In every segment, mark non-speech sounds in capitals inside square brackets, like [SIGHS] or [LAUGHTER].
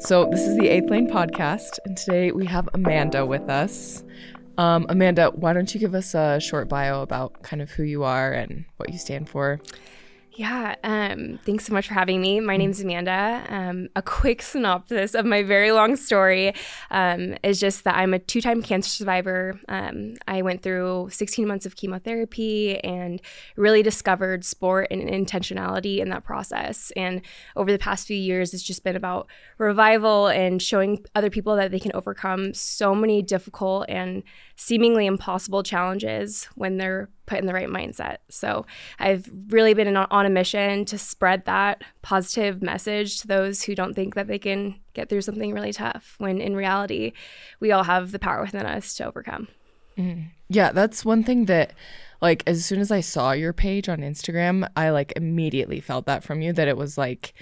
So, this is the Eighth Lane podcast, and today we have Amanda with us. Um, Amanda, why don't you give us a short bio about kind of who you are and what you stand for? Yeah, um, thanks so much for having me. My name's Amanda. Um, a quick [LAUGHS] synopsis of my very long story um, is just that I'm a two time cancer survivor. Um, I went through 16 months of chemotherapy and really discovered sport and intentionality in that process. And over the past few years, it's just been about revival and showing other people that they can overcome so many difficult and seemingly impossible challenges when they're put in the right mindset. So I've really been on a mission to spread that positive message to those who don't think that they can get through something really tough, when in reality, we all have the power within us to overcome. Mm-hmm. Yeah, that's one thing that like as soon as I saw your page on Instagram, I like immediately felt that from you that it was like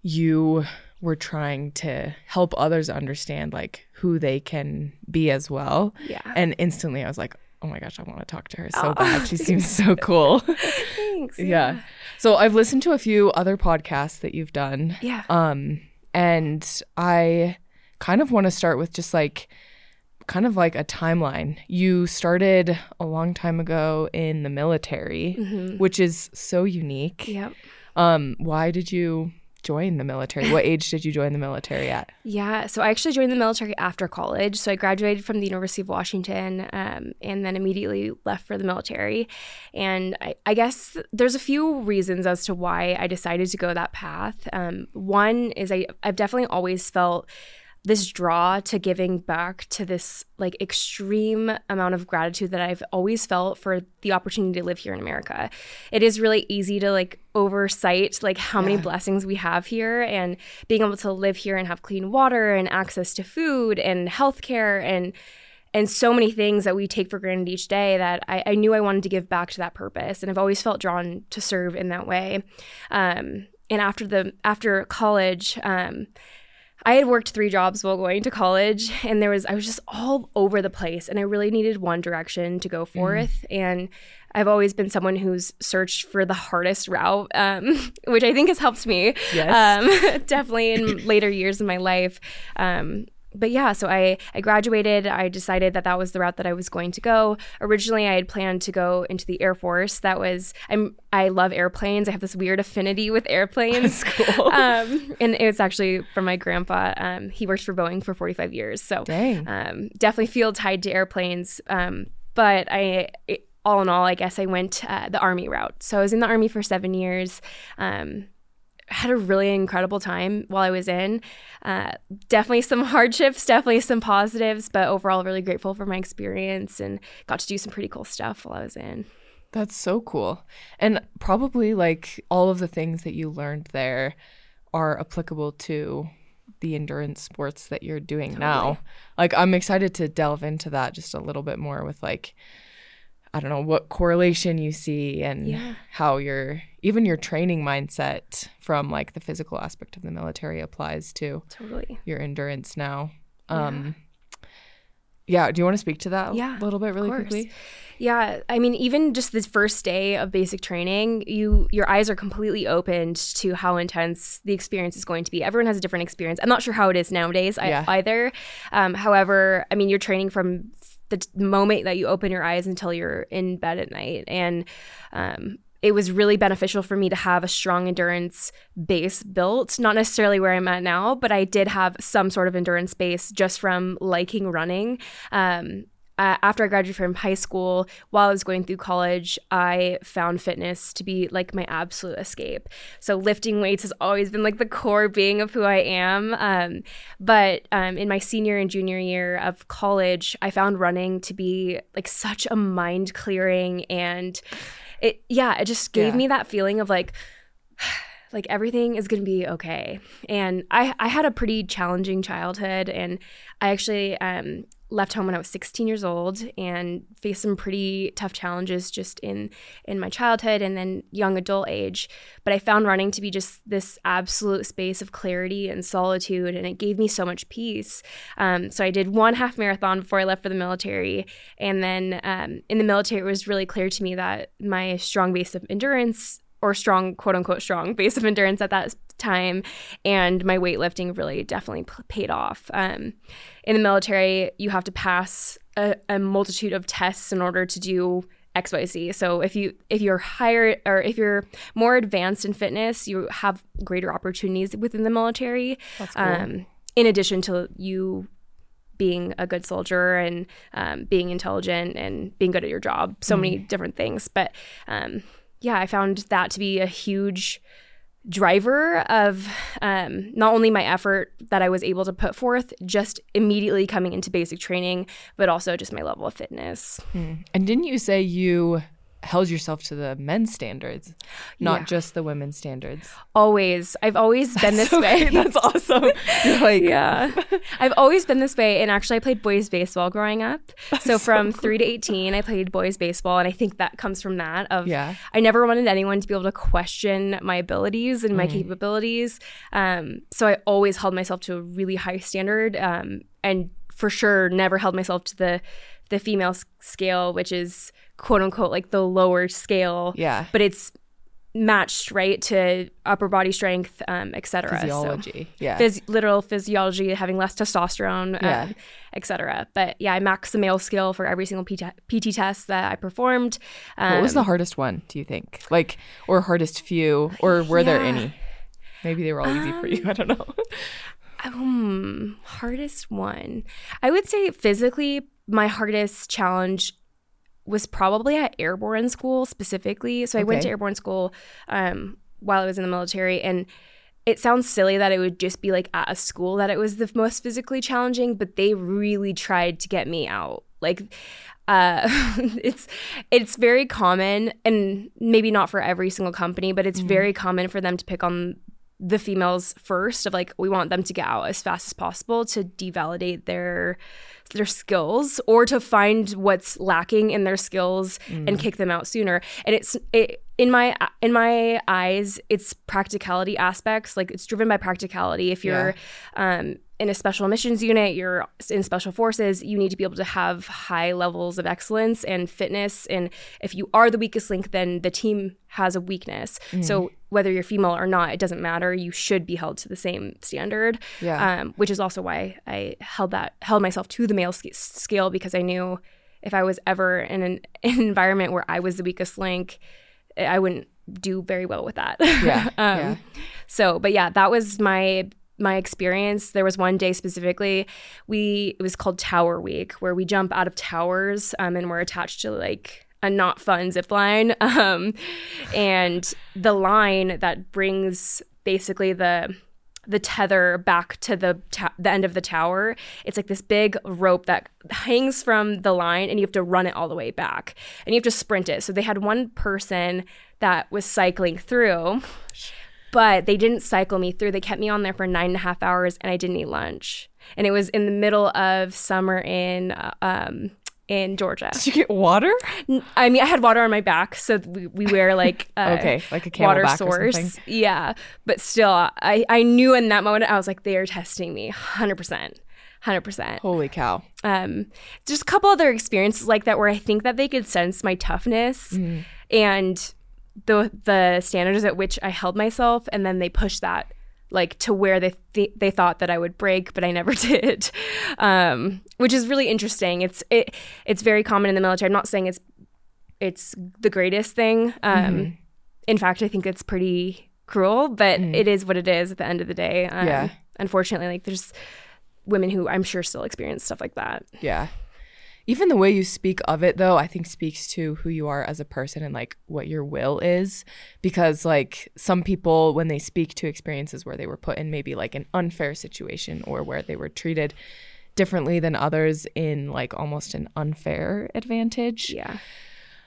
you were trying to help others understand like who they can be as well. Yeah. And instantly I was like, oh my gosh, I want to talk to her so oh, bad. She [LAUGHS] seems so cool. [LAUGHS] thanks. Yeah. yeah. So I've listened to a few other podcasts that you've done. Yeah. Um, and I kind of want to start with just like kind of like a timeline. You started a long time ago in the military, mm-hmm. which is so unique. Yep. Um, why did you join the military? What age did you join the military at? Yeah, so I actually joined the military after college. So I graduated from the University of Washington um, and then immediately left for the military. And I, I, guess there's a few reasons as to why I decided to go that path. Um, one is I, I've definitely always felt this draw to giving back to this like extreme amount of gratitude that I've always felt for the opportunity to live here in America. It is really easy to like oversight like how yeah. many blessings we have here and being able to live here and have clean water and access to food and healthcare and and so many things that we take for granted each day that I, I, knew I wanted to give back to that purpose. And I've always felt drawn to serve in that way. Um, and after the after college, um, I had worked three jobs while going to college, and there was I was just all over the place, and I really needed one direction to go forth. Mm. And I've always been someone who's searched for the hardest route, um, [LAUGHS] which I think has helped me. Yes. Um, [LAUGHS] definitely in later years in my life. Um, but yeah, so I, I graduated. I decided that that was the route that I was going to go. Originally, I had planned to go into the Air Force. That was I'm I love airplanes. I have this weird affinity with airplanes. [LAUGHS] cool. [LAUGHS] Um, and it's actually from my grandpa. Um, he worked for Boeing for 45 years, so um, definitely feel tied to airplanes. Um, but I. It, all in all, I guess I went uh, the army route. So I was in the army for seven years. Um, had a really incredible time while I was in. Uh, definitely some [LAUGHS] hardships, definitely some positives, but overall, really grateful for my experience and got to do some pretty cool stuff while I was in. That's so cool. And probably like all of the things that you learned there are applicable to the endurance sports that you're doing totally. now. Like, I'm excited to delve into that just a little bit more with like, I don't know what correlation you see and yeah. how your even your training mindset from like the physical aspect of the military applies to totally your endurance now. Um yeah, do you want to speak to that yeah, a little bit really quickly? Yeah, I mean even just the first day of basic training, you your eyes are completely opened to how intense the experience is going to be. Everyone has a different experience. I'm not sure how it is nowadays yeah. either. Um, however, I mean you're training from the moment that you open your eyes until you're in bed at night. And um, it was really beneficial for me to have a strong endurance base built. Not necessarily where I'm at now, but I did have some sort of endurance base just from liking running. Um, uh, after I graduated from high school, while I was going through college, I found fitness to be like my absolute escape. So lifting weights has always been like the core being of who I am. Um, but um, in my senior and junior year of college, I found running to be like such a mind clearing and it, yeah, it just gave yeah. me that feeling of like, [SIGHS] like everything is going to be okay. And I, I had a pretty challenging childhood and I actually um, left home when I was 16 years old and faced some pretty tough challenges just in in my childhood and then young adult age. But I found running to be just this absolute space of clarity and solitude, and it gave me so much peace. Um, so I did one half marathon before I left for the military, and then um, in the military, it was really clear to me that my strong base of endurance or strong quote unquote strong base of endurance at that time. And my weightlifting really definitely p- paid off. Um, in the military, you have to pass a, a multitude of tests in order to do XYZ. So if you if you're higher or if you're more advanced in fitness, you have greater opportunities within the military. That's cool. Um, in addition to you being a good soldier and um, being intelligent and being good at your job, so mm. many different things. But um, yeah, I found that to be a huge driver of um, not only my effort that I was able to put forth just immediately coming into basic training, but also just my level of fitness. Mm. And didn't you say you held yourself to the men's standards, not yeah. just the women's standards. Always. I've always [LAUGHS] been this way. [LAUGHS] That's awesome. Like, [LAUGHS] yeah. I've always been this way. And actually, I played boys baseball growing up. So from so cool. three to 18, I played boys baseball. And I think that comes from that of, yeah. I never wanted anyone to be able to question my abilities and my mm-hmm. capabilities. Um, so I always held myself to a really high standard um, and for sure never held myself to the the female scale, which is quote unquote like the lower scale. Yeah. But it's matched right to upper body strength, um, etc. Physiology. So, yeah. Phys- literal physiology, having less testosterone, yeah. Um, etc. But yeah, I maxed the male scale for every single PT, PT test that I performed. Um, what was the um, hardest one? Do you think? Like, or hardest few, or were yeah. there any? Maybe they were all easy for you. [LAUGHS] I don't know. Um, hardest one. I would say physically, my hardest challenge was probably at airborne school specifically. So I went to airborne school um, while I was in the military, and it sounds silly that it would just be like at a school that it was the most physically challenging, but they really tried to get me out. Like, uh, [LAUGHS] it's it's very common, and maybe not for every single company, but it's mm-hmm. very common for them to pick on the females first of like we want them to get out as fast as possible to devalidate their their skills or to find what's lacking in their skills mm. and kick them out sooner and it's it in my in my eyes it's practicality aspects like it's driven by practicality if you're yeah. um in a special missions unit, you're in special forces, you need to be able to have high levels of excellence and fitness. And if you are the weakest link, then the team has a weakness. Mm. So whether you're female or not, it doesn't matter. You should be held to the same standard. Yeah. Um, which is also why I held that held myself to the male sc- scale because I knew if I was ever in an, an [LAUGHS] environment where I was the weakest link, I wouldn't do very well with that. Yeah. [LAUGHS] um, yeah. So, but yeah, that was my my experience there was one day specifically we it was called tower week where we jump out of towers um, and we're attached to like a not fun zip line [LAUGHS] um, and the line that brings basically the the tether back to the ta- the end of the tower. It's like this big rope that hangs from the line, and you have to run it all the way back, and you have to sprint it. So they had one person that was cycling through, but they didn't cycle me through. They kept me on there for nine and a half hours, and I didn't eat lunch. And it was in the middle of summer in uh, um, in Georgia. Did you get water? I mean, I had water on my back, so we, we wear like [LAUGHS] uh, okay, like a water source. Yeah, but still, I I knew in that moment I was like, they are testing me, hundred percent. 100%. Holy cow. Um, just a couple other experiences like that where I think that they could sense my toughness mm. and the the standards at which I held myself, and then they pushed that like to where they th- they thought that I would break, but I never [LAUGHS] did, um, which is really interesting. It's it it's very common in the military. I'm not saying it's it's the greatest thing. Um, mm-hmm. In fact, I think it's pretty cruel, but mm. it is what it is at the end of the day. Um, yeah. Unfortunately, like there's women who I'm sure still experience stuff like that. Yeah even the way you speak of it though i think speaks to who you are as a person and like what your will is. Because like some people when they speak to experiences where they were put in maybe like an unfair situation or where they were treated differently than others in like almost an unfair advantage yeah.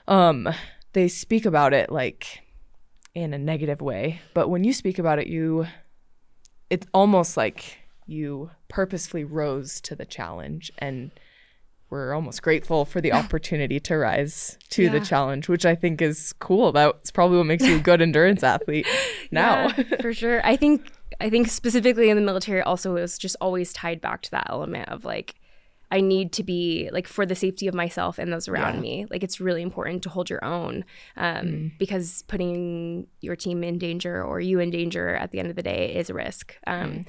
um they speak about it like in a negative way. But when you speak about it you it's almost like you purposefully rose to the challenge and we're almost grateful for the opportunity to rise to yeah. the challenge, which I think is cool. That's probably what makes you a [LAUGHS] good endurance athlete now. Yeah, [LAUGHS] for sure. I think I think specifically in the military also it was just always tied back to that element of like I need to be like for the safety of myself and those around yeah. me. Like it's really important to hold your own um, mm. because putting your team in danger or you in danger at the end of the day is a risk. Um, mm.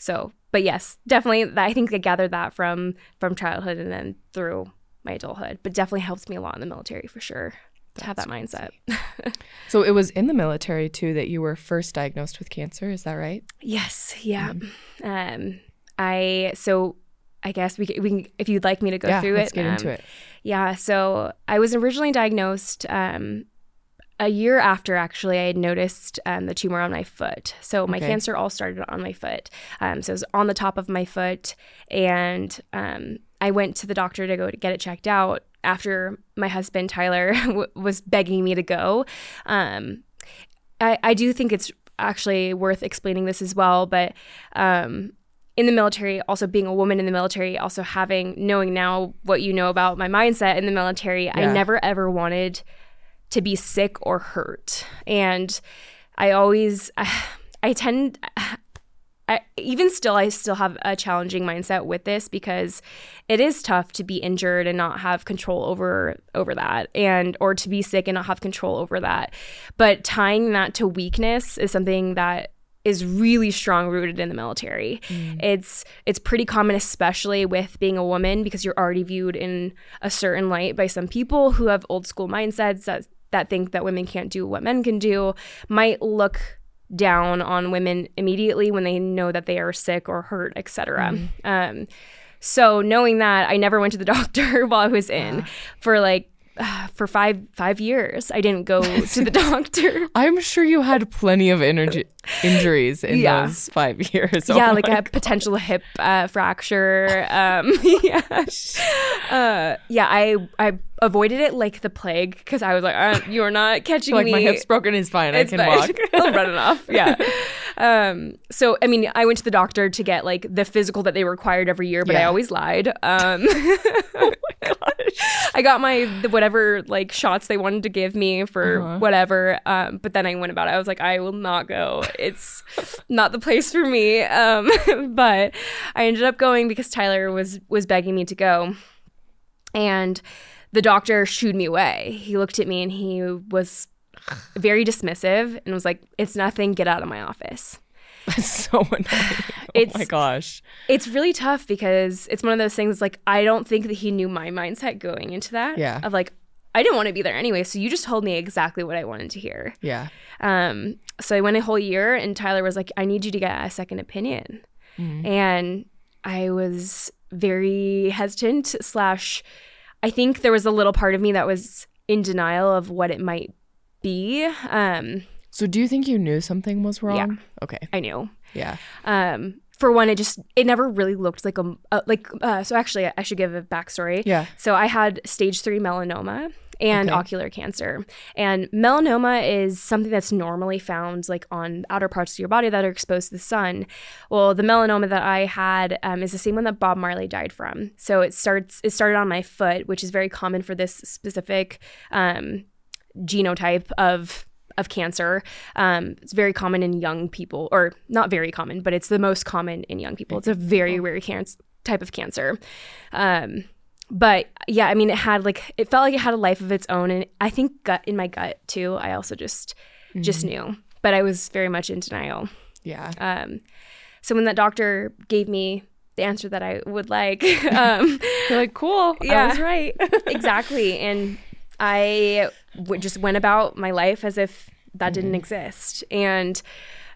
So, but yes, definitely. I think I gathered that from from childhood and then through my adulthood. But definitely helps me a lot in the military for sure to have that mindset. [LAUGHS] so it was in the military too that you were first diagnosed with cancer. Is that right? Yes. Yeah. Mm. Um, I so I guess we we can if you'd like me to go yeah, through let's it. Get um, into it. Yeah. So I was originally diagnosed. Um, a year after, actually, I had noticed um, the tumor on my foot. So my okay. cancer all started on my foot. Um, so it was on the top of my foot, and um, I went to the doctor to go to get it checked out after my husband Tyler [LAUGHS] w- was begging me to go. Um, I, I do think it's actually worth explaining this as well, but um, in the military, also being a woman in the military, also having knowing now what you know about my mindset in the military, yeah. I never ever wanted to be sick or hurt, and I always [SIGHS] I tend [SIGHS] I, even still, I still have a challenging mindset with this because it is tough to be injured and not have control over over that, and or to be sick and not have control over that. But tying that to weakness is something that is really strong rooted in the military. Mm. It's it's pretty common especially with being a woman because you're already viewed in a certain light by some people who have old school mindsets that that think that women can't do what men can do might look down on women immediately when they know that they are sick or hurt, etc. Mm. Um, so knowing that, I never went to the [LAUGHS] doctor while I was in yeah. for like [SIGHS] for five five years. I didn't go to the [LAUGHS] doctor. I'm sure you had plenty of energy injuries in yeah. those five [LAUGHS] years. Oh yeah, like God. a potential hip uh, fracture. Um, [LAUGHS] yeah, [LAUGHS] uh, yeah. I I avoided it like the plague because I was like, uh, "You're not catching like me." my hip's broken is fine. It's I can fine. walk. I'll run enough. Yeah. Um, so I mean, I went to the doctor to get like the physical that they required every year, but yeah. I always lied. Um, oh my gosh! I got my whatever like shots they wanted to give me for uh-huh. whatever, um, but then I went about it. I was like, I will not go it's not the place for me. Um, [LAUGHS] but I ended up going because Tyler was was begging me to go, and the doctor shooed me away. He looked at me and he was very dismissive and was like, "It's nothing. Get out of my office." [LAUGHS] That's so annoying. Oh it's, my gosh. It's really tough because it's one of those things like I don't think that he knew my mindset going into that. Yeah. Of like, I didn't want to be there anyway, so you just told me exactly what I wanted to hear. Yeah. Um, so I went a whole year, and Tyler was like, "I need you to get a second opinion," mm-hmm. and I was very hesitant. Slash, I think there was a little part of me that was in denial of what it might be. Um, so, do you think you knew something was wrong? Yeah. Okay. I knew. Yeah. Um, for one, it just it never really looked like a, a like. Uh, so actually, I should give a backstory. Yeah. So I had stage three melanoma, and okay. ocular cancer. And melanoma is something that's normally found like on outer parts of your body that are exposed to the sun. Well, the melanoma that I had um, is the same one that Bob Marley died from. So it starts it started on my foot, which is very common for this specific um, genotype of of cancer. Um, it's very common in young people, or not very common, but it's the most common in young people. It's a very rare cancer type of cancer. Um, but yeah, I mean, it had like it felt like it had a life of its own, and I think gut in my gut too. I also just mm-hmm. just knew, but I was very much in denial. Yeah. Um, so when that doctor gave me the answer that I would like, [LAUGHS] um, like, cool, yeah, I was right, [LAUGHS] exactly, and I w- just went about my life as if that mm-hmm. didn't exist, and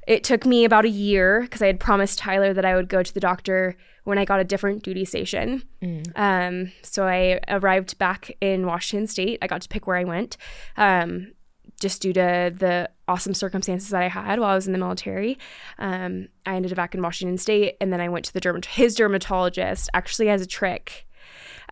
it took me about a year because I had promised Tyler that I would go to the doctor when I got a different duty station. Mm. Um, so I arrived back in Washington State. I got to pick where I went. Um, just due to the awesome circumstances that I had while I was in the military. Um, I ended up back in Washington State, and then I went to the dermat- his dermatologist actually as a trick.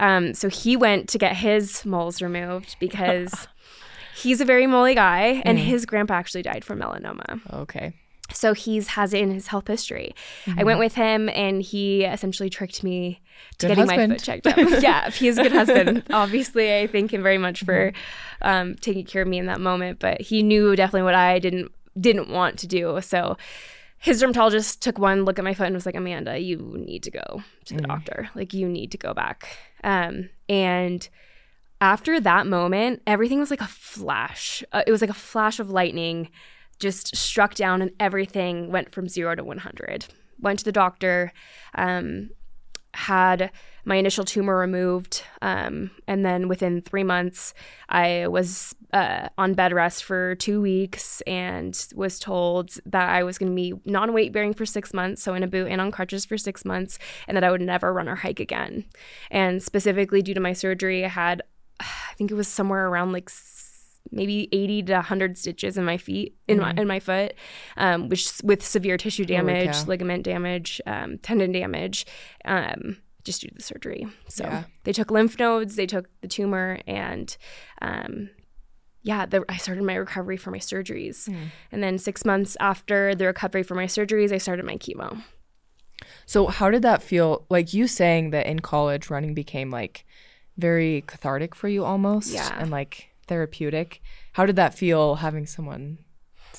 Um, so he went to get his moles removed because [LAUGHS] he's a very moly guy, and mm. his grandpa actually died from melanoma. Okay. So he's has it in his health history. Mm-hmm. I went with him and he essentially tricked me to good getting husband. my foot checked out. [LAUGHS] yeah, he's a good husband. [LAUGHS] Obviously, I thank him very much for mm-hmm. um, taking care of me in that moment. But he knew definitely what I didn't didn't want to do. So his dermatologist took one look at my foot and was like, Amanda, you need to go to the mm. doctor. Like, you need to go back. Um, and after that moment, everything was like a flash. Uh, it was like a flash of lightning just struck down, and everything went from zero to 100. Went to the doctor, um, had my initial tumor removed. Um, and then within three months, I was uh, on bed rest for two weeks and was told that I was going to be non weight bearing for six months, so in a boot and on crutches for six months, and that I would never run or hike again. And specifically due to my surgery, I had, [SIGHS] I think it was somewhere around like maybe 80 to 100 stitches in my feet in mm-hmm. my in my foot um, which with severe tissue damage ligament damage um, tendon damage um, just due to the surgery. So yeah. they took lymph nodes, they took the tumor, and um, yeah, the, I started my recovery for my surgeries. Mm. And then six months after the recovery for my surgeries, I started my chemo. So how did that feel? Like you saying that in college, running became like very cathartic for you almost, yeah, and like therapeutic. How did that feel having someone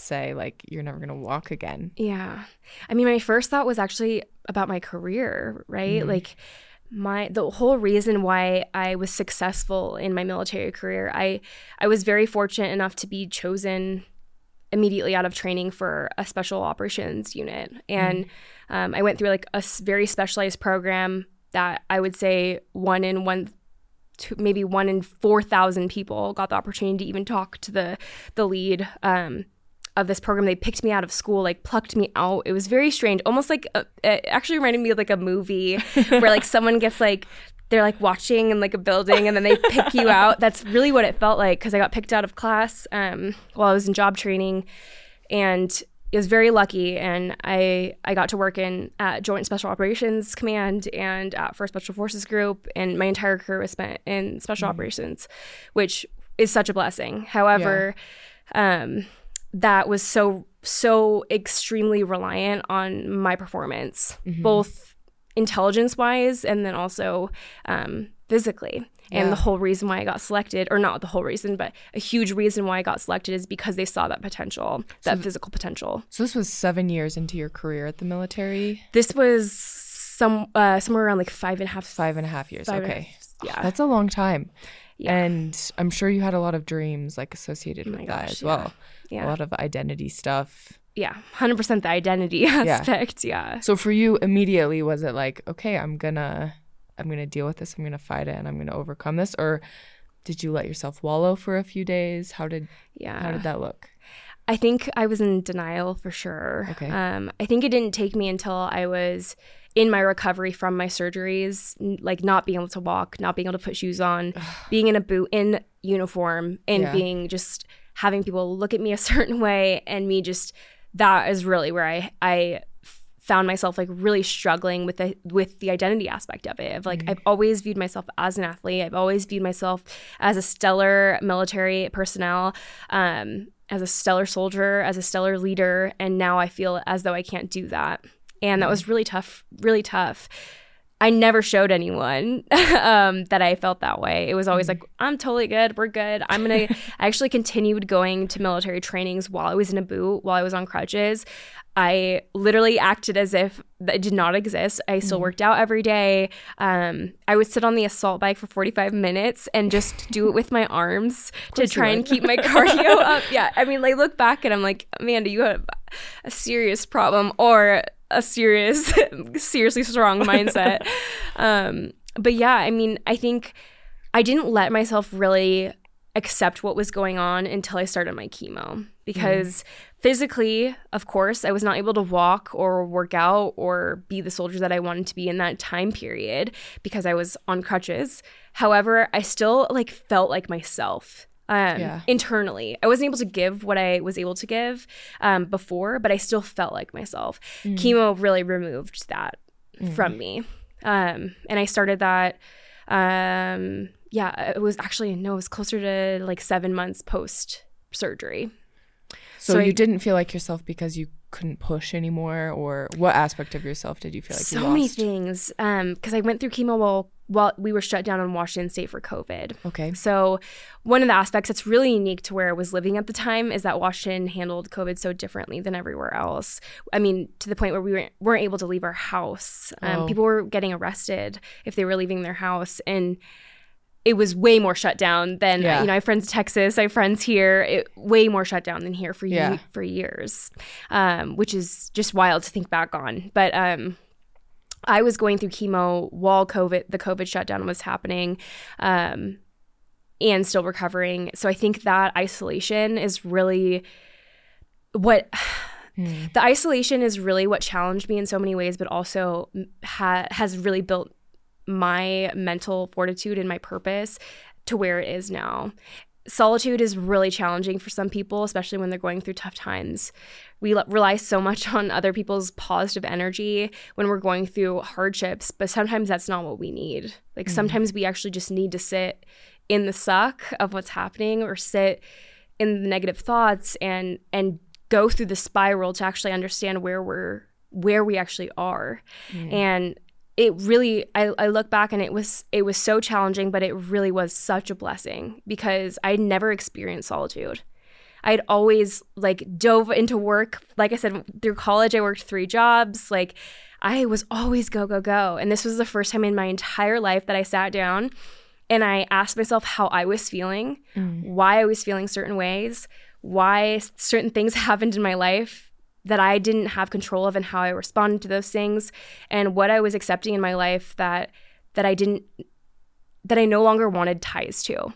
say like you're never going to walk again. Yeah. I mean, my first thought was actually about my career, right? Mm-hmm. Like my the whole reason why I was successful in my military career. I I was very fortunate enough to be chosen immediately out of training for a special operations unit and mm-hmm. um, I went through like a very specialized program that I would say one in one two, maybe one in 4,000 people got the opportunity to even talk to the the lead um, of this program. They picked me out of school, like plucked me out. It was very strange, almost like a, it actually reminded me of like a movie [LAUGHS] where like someone gets like they're like watching in like a building and then they pick you out. That's really what it felt like because I got picked out of class um, while I was in job training, and it was very lucky. And I I got to work in at Joint Special Operations Command and at First Special Forces Group, and my entire career was spent in special mm. operations, which is such a blessing. However. Yeah. Um, that was so so extremely reliant on my performance, mm-hmm. both intelligence wise and then also um, physically. And the whole reason why I got selected, or not the whole reason, but a huge reason why I got selected is because they saw that potential, that so, physical potential. So this was seven years into your career at the military. This was some uh, somewhere around like five and a half. Five and a half years. okay. Half, yeah, that's a long time. Yeah. And I'm sure you had a lot of dreams like associated oh with that as well. Yeah. A lot of identity stuff. Yeah, 100% the identity aspect. Yeah. yeah. So for you immediately was it like, okay, I'm going to I'm going to deal with this. I'm going to fight it and I'm going to overcome this or did you let yourself wallow for a few days? How did Yeah. How did that look? I think I was in denial for sure. Okay. Um, I think it didn't take me until I was in my recovery from my surgeries, like not being able to walk, not being able to put shoes on, being in a boot in uniform, and yeah. being just having people look at me a [LAUGHS] certain way, and me just that is really where I I found myself like really struggling with the with the identity aspect of it of like mm-hmm. I've always viewed myself as an athlete I've always viewed myself as a stellar military personnel um, as a stellar soldier as a stellar leader and now I feel as though I can't do that and that was really tough really tough i never showed anyone [LAUGHS] um, that i felt that way it was always mm-hmm. like i'm totally good we're good i'm gonna [LAUGHS] i actually continued going to military trainings while i was in a boot while i was on crutches I literally acted as if it did not exist. I still mm-hmm. worked out every day. Um, I would sit on the assault bike for 45 minutes and just do it with my arms [LAUGHS] to try and keep my cardio up. Yeah. I mean, like, look back and I'm like, Amanda, you have a serious problem or a serious, [LAUGHS] seriously strong mindset. um, but yeah, I mean, I think I didn't let myself really accept what was going on until I started my chemo because mm. physically, of course, I was not able to walk or work out or be the soldier that I wanted to be in that time period because I was on crutches. However, I still like felt like myself um, yeah. internally. I wasn't able to give what I was able to give um, before, but I still felt like myself. Mm. Chemo really removed that mm. from me. Um, and I started that. Um, yeah, it was actually, no, it was closer to like seven months post surgery. So, so you I, didn't feel like yourself because you couldn't push anymore, or what aspect of yourself did you feel like so you lost? many things? Um, because I went through chemo while well, we were shut down in Washington State for COVID. Okay. So, one of the aspects that's really unique to where I was living at the time is that Washington handled COVID so differently than everywhere else. I mean, to the point where we weren't, weren't able to leave our house. Um, oh. People were getting arrested if they were leaving their house. And it was way more shut down than yeah. you know. I have friends in Texas, I have friends here. It, way more shut down than here for yeah. for years, um, which is just wild to think back on. But um, I was going through chemo while COVID, the COVID shutdown was happening, um, and still recovering. So I think that isolation is really what [SIGHS] mm. the isolation is really what challenged me in so many ways, but also ha- has really built my mental fortitude and my purpose to where it is now solitude is really challenging for some people, especially when they're going through tough times. We rely so much on other people's positive energy when we're going through hardships, but sometimes that's not what we need. Like mm-hmm. sometimes we actually just need to sit in the suck of what's happening or sit in the negative thoughts and and go through the spiral to actually understand where we're where we actually are. Mm-hmm. And it really I, I look back and it was it was so challenging but it really was such a blessing because i never experienced solitude. I'd always like dove into work. Like i said through college i worked three jobs. Like i was always go go go. And this was the first time in my entire life that i sat down and i asked myself how i was feeling mm. why i was feeling certain ways why certain things [LAUGHS] happened in my life that I didn't have control of and how I responded to those things and what I was accepting in my life that that I didn't that I no longer wanted ties to.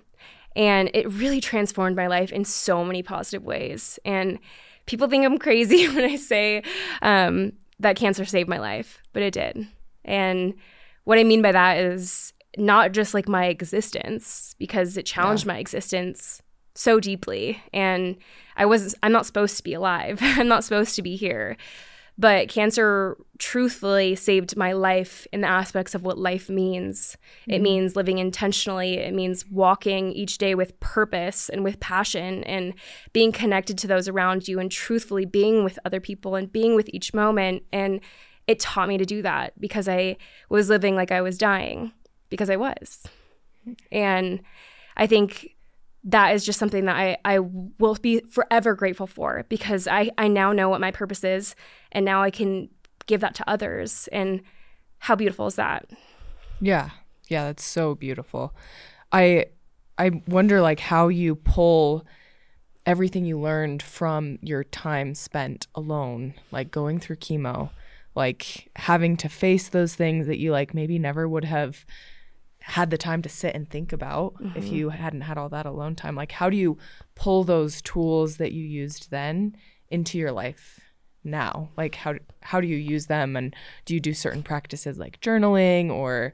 And it really transformed my life in so many positive ways. And people think I'm crazy [LAUGHS] when I say um, that cancer saved my life, but it did. And what I mean by that is not just like my existence, because it challenged yeah. my existence so deeply. And I was I'm not supposed to be alive. [LAUGHS] I'm not supposed to be here. But cancer truthfully saved my life in the aspects of what life means. Mm-hmm. It means living intentionally. It means walking each day with purpose and with passion and being connected to those around you and truthfully being with other people and being with each moment. And it taught me to do that because I was living like I was dying because I was. And I think that is just something that I, I will be forever grateful for because I, I now know what my purpose is and now I can give that to others. And how beautiful is that? Yeah. Yeah, that's so beautiful. I I wonder like how you pull everything you learned from your time spent alone, like going through chemo, like having to face those things that you like maybe never would have had the time to sit and think about mm-hmm. if you hadn't had all that alone time like how do you pull those tools that you used then into your life now like how how do you use them and do you do certain practices like journaling or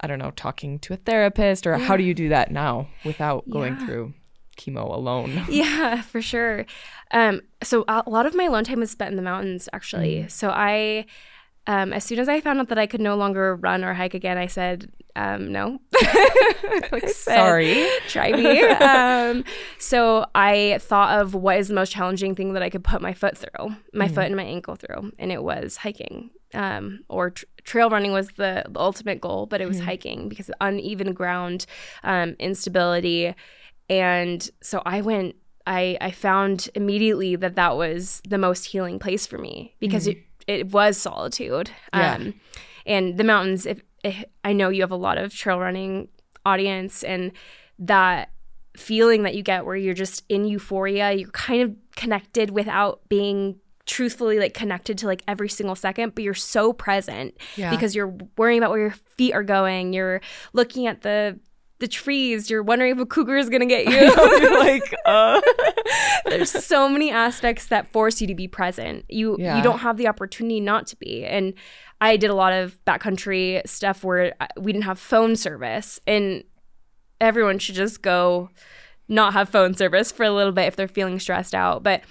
i don't know talking to a therapist or yeah. how do you do that now without going yeah. through chemo alone [LAUGHS] yeah for sure um so a lot of my alone time is spent in the mountains actually mm. so i um, as soon as I found out that I could no longer run or hike again, I said, um, no. [LAUGHS] like, Sorry. Try me. Um, so I thought of what is the most challenging thing that I could put my foot through, my mm foot and my ankle through, and it was hiking. Um, or tr- trail running was the, the, ultimate goal, but it was mm hiking because of uneven ground, um, instability. And so I went I, I found immediately that that was the most healing place for me because mm it it was solitude. Yeah. Um, and the mountains, if, if I know you have a lot of trail running audience and that feeling that you get where you're just in euphoria, you're kind of connected without being truthfully like connected to like every single second but you're so present yeah. because you're worrying about where your feet are going you're looking at the the trees. You're wondering if a cougar is gonna get [LAUGHS] you. like, uh. [LAUGHS] There's so many aspects that force you to be present. You yeah. you don't have the opportunity not to be. And I did a lot of backcountry stuff where we didn't have phone service, and everyone should just go not have phone service for a little bit if they're feeling stressed out. But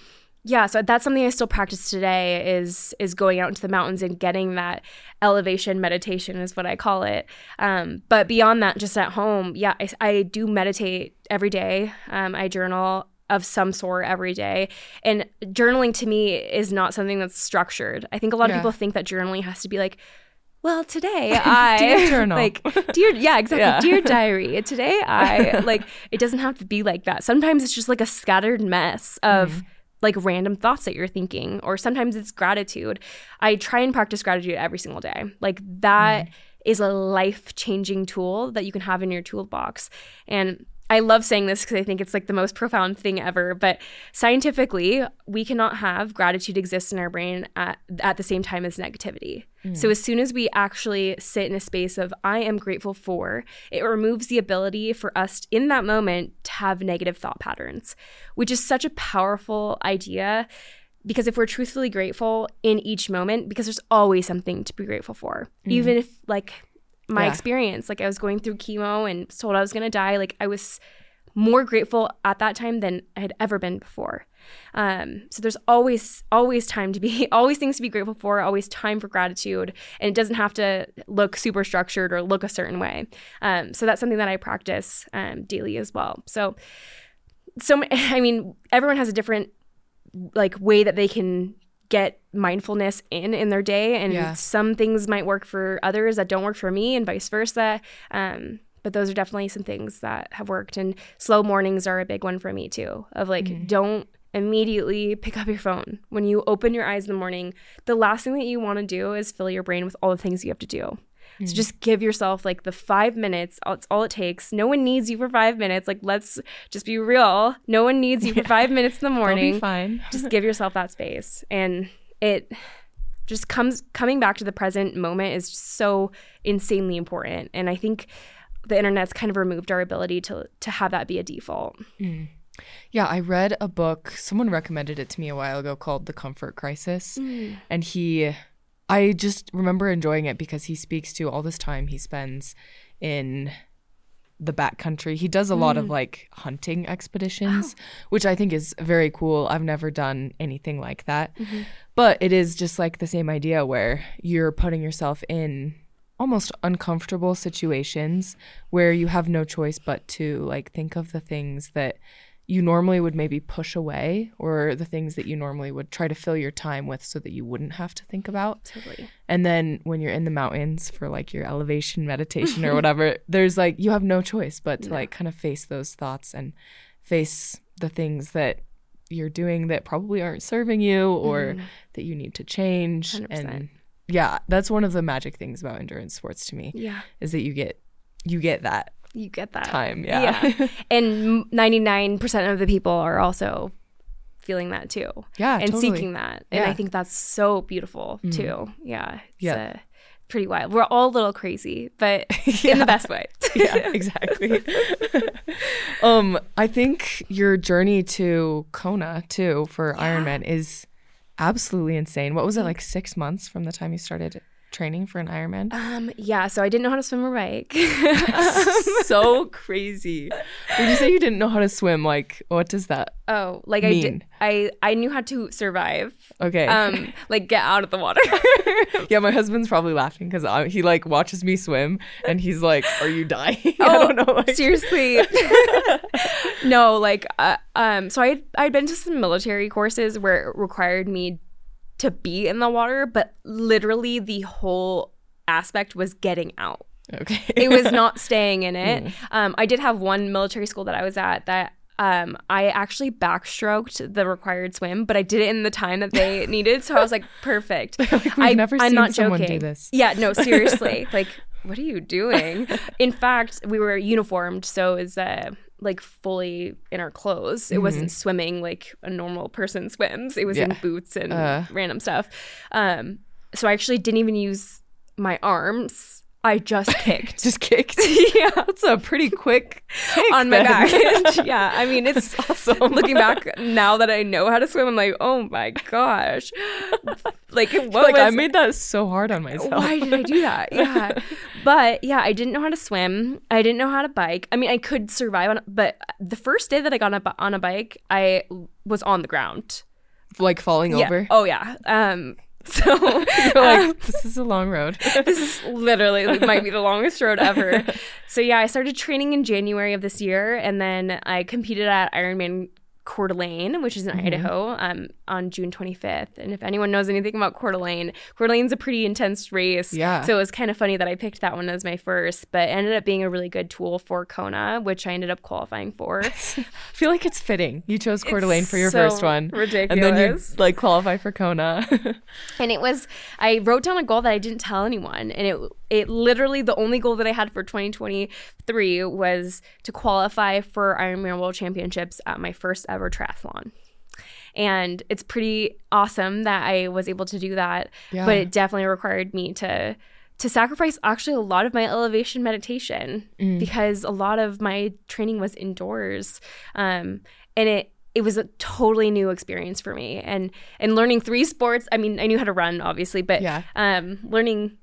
yeah so that's something i still practice today is is going out into the mountains and getting that elevation meditation is what i call it um, but beyond that just at home yeah i, I do meditate every day um, i journal of some sort every day and journaling to me is not something that's structured i think a lot yeah. of people think that journaling has to be like well, today [LAUGHS] I dear [LAUGHS] journal. like dear yeah, exactly. Yeah. Dear diary. [LAUGHS] Today I like it doesn't have to be like that. Sometimes it's just like a scattered mess of mm. Like random thoughts that you're thinking or sometimes it's gratitude. I try and practice gratitude every single day. Like that mm. is a life-changing tool that you can have in your toolbox. And I love saying this because I think it's like the most profound thing ever. But scientifically, we cannot have gratitude exist in our brain at, at the same time as negativity. Mm. So as soon as we actually sit in a space of I am grateful for, it removes the ability for us in that moment to have negative thought patterns, which is such a powerful idea. Because if we're truthfully grateful in each moment, because there's always something to be grateful for, mm. even if like my yeah. experience. Like I was going through chemo and told I was gonna die. Like I was more grateful at that time than I had ever been before. Um, so there's always always time to be [LAUGHS] always things to be grateful for, always time for gratitude, and it doesn't have to look super structured or look a certain way. Um, so that's something that I practice um, daily as well. So so [LAUGHS] I mean everyone has a different like way that they can get mindfulness in in their day and yeah. some things might work for others that don't work for me and vice versa um, but those are definitely some things that have worked and slow mornings are a big one for me too of like mm-hmm. don't immediately pick up your phone when you open your eyes in the morning the last thing that you want to do is fill your brain with all the things you have to do Mm. So just give yourself like the five minutes. It's all it takes. No one needs you for five minutes. Like let's just be real. No one needs you for [LAUGHS] five minutes in the morning. fine. just [LAUGHS] give yourself that space, and it just comes coming back to the present moment is so insanely important. And I think the internet's kind of removed our ability to to have that be a default. Mm. Yeah, I read a book. Someone recommended it to me a while ago called The Comfort Crisis, mm. and he I just remember enjoying it because he speaks to all this time he spends in the backcountry. He does a lot of mm. like hunting expeditions, oh. [GASPS] which I think is very cool. I've never done anything like that. Mm-hmm. But it is just like the same idea where you're putting yourself in almost uncomfortable situations where you have no choice but to like think of the things that you normally would maybe push away or the things that you normally would try to fill your time with so that you wouldn't have to think about. Totally. And then when you're in the mountains for like your elevation meditation or whatever, [LAUGHS] there's like you have no choice but to like kind of face those thoughts and face the things that you're doing that probably aren't serving you or mm. that you need to change 100%. and yeah, that's one of the magic things about endurance sports to me. Yeah. Is that you get you get that you get that time. Yeah. yeah. [LAUGHS] and 99% of the people are also feeling that too. Yeah. And totally. seeking that. And yeah. I think that's so beautiful mm. too. Yeah. yeah. Uh, pretty wild. We're all a little crazy, but yeah. [LAUGHS] [LAUGHS] in the best way. yeah, exactly. um, I think your journey to Kona too for yeah. Ironman is absolutely insane. What was it like 6 months from the time you started training for an Ironman? Um, yeah. So I didn't know how to swim or bike. [LAUGHS] so crazy. When you say you didn't know how to swim, like what does that? Oh, like mean? I did. I I knew how to survive. Okay. Um, like get out of the water. [LAUGHS] yeah, my husband's probably laughing because he like watches me swim and he's like, "Are you dying?" Oh, [LAUGHS] I don't know. Like- seriously. no, like uh, um. So I I'd been to some military courses where it required me to be in the water, but literally the whole aspect was getting out. Okay. [LAUGHS] it was not [LAUGHS] staying in it. Mm. Um, I did have one military school that I was at that um, I actually backstroked the required swim, but I did it in the time that they [LAUGHS] needed. So I was like, perfect. like, I, never I'm seen not someone joking. do this. Yeah, no, seriously. like, what are you doing? in fact, we were uniformed, so is uh, like fully in our clothes. It mm-hmm. wasn't swimming like a normal person swims. It was yeah. in boots and uh. random stuff. Um, so I actually didn't even use my arms. I just kicked. [LAUGHS] just kicked? [LAUGHS] yeah. [LAUGHS] That's a pretty quick kick on my back. yeah. I mean, it's awesome. Looking back now that I know how to swim, I'm like, oh my gosh. Like, what like was, I made that so hard on myself. Why did I do that? Yeah. but yeah, I didn't know how to swim. I didn't know how to bike. I mean, I could survive on but the first day that I got on a, on a bike, I was on the ground. Like falling yeah. over? Oh yeah. Um [LAUGHS] So [LAUGHS] you're like, um, this is a long road. [LAUGHS] this is literally like, might be the longest road ever. So yeah, I started training in January of this year, and then I competed at Ironman Coeur d'Alene, which is in mm-hmm. Idaho, um, on June 25th. And if anyone knows anything about Coeur d'Alene, Coeur d'Alene's a pretty intense race. Yeah. So it was kind of funny that I picked that one as my first, but ended up being a really good tool for Kona, which I ended up qualifying for. [LAUGHS] I feel like it's fitting. You chose Coeur d'Alene for your so first one. Ridiculous. And then you like qualify for Kona. [LAUGHS] and it was, I wrote down a goal that I didn't tell anyone. And it, it literally, the only goal that I had for 2023 was to qualify for Ironman World Championships at my first ever triathlon. And it's pretty awesome that I was able to do that. Yeah. But it definitely required me to to sacrifice actually a lot of my elevation meditation mm. because a lot of my training was indoors. Um, and it it was a totally new experience for me and and learning three sports i mean i knew how to run obviously but yeah. um learning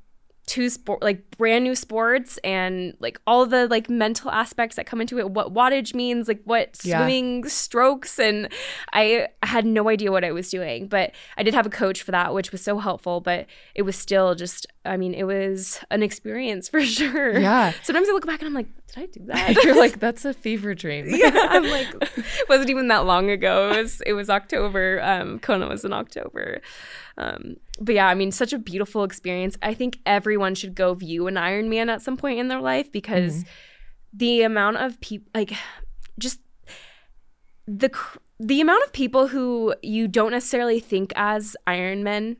two sport like brand new sports and like all the like mental aspects that come into it what wattage means like what swimming yeah. strokes and i had no idea what i was doing but i did have a coach for that which was so helpful but it was still just i mean it was an experience for [LAUGHS] sure. Yeah. Sometimes i look back and i'm like did i do that? [LAUGHS] You're like [LAUGHS] that's a fever dream. Yeah i'm like wasn't even that long ago. It was it was october. Um kona was in october. Um, but yeah, I mean, such a beautiful experience. I think everyone should go view an Ironman at some point in their life because mm. the amount of people, like, just the the amount of people who you don't necessarily think as Ironmen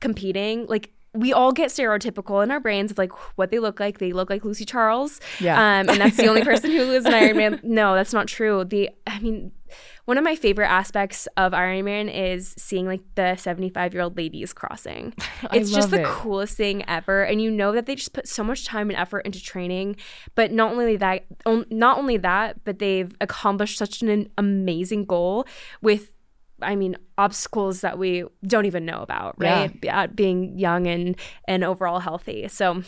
competing, like we all get stereotypical in our brains of like what they look like. They look like Lucy Charles. Yeah. Um, and that's the only [LAUGHS] person who is an Iron Man. No, that's not true. The I mean, one of my favorite aspects of Iron Man is seeing like the 75 year old ladies crossing. [LAUGHS] It's just the it. coolest thing ever. And you know that they just put so much time and effort into training. But not only that, not only that, but they've accomplished such an amazing goal with I mean, obstacles that we don't even know about, right? Yeah. Uh, being young and and overall healthy. So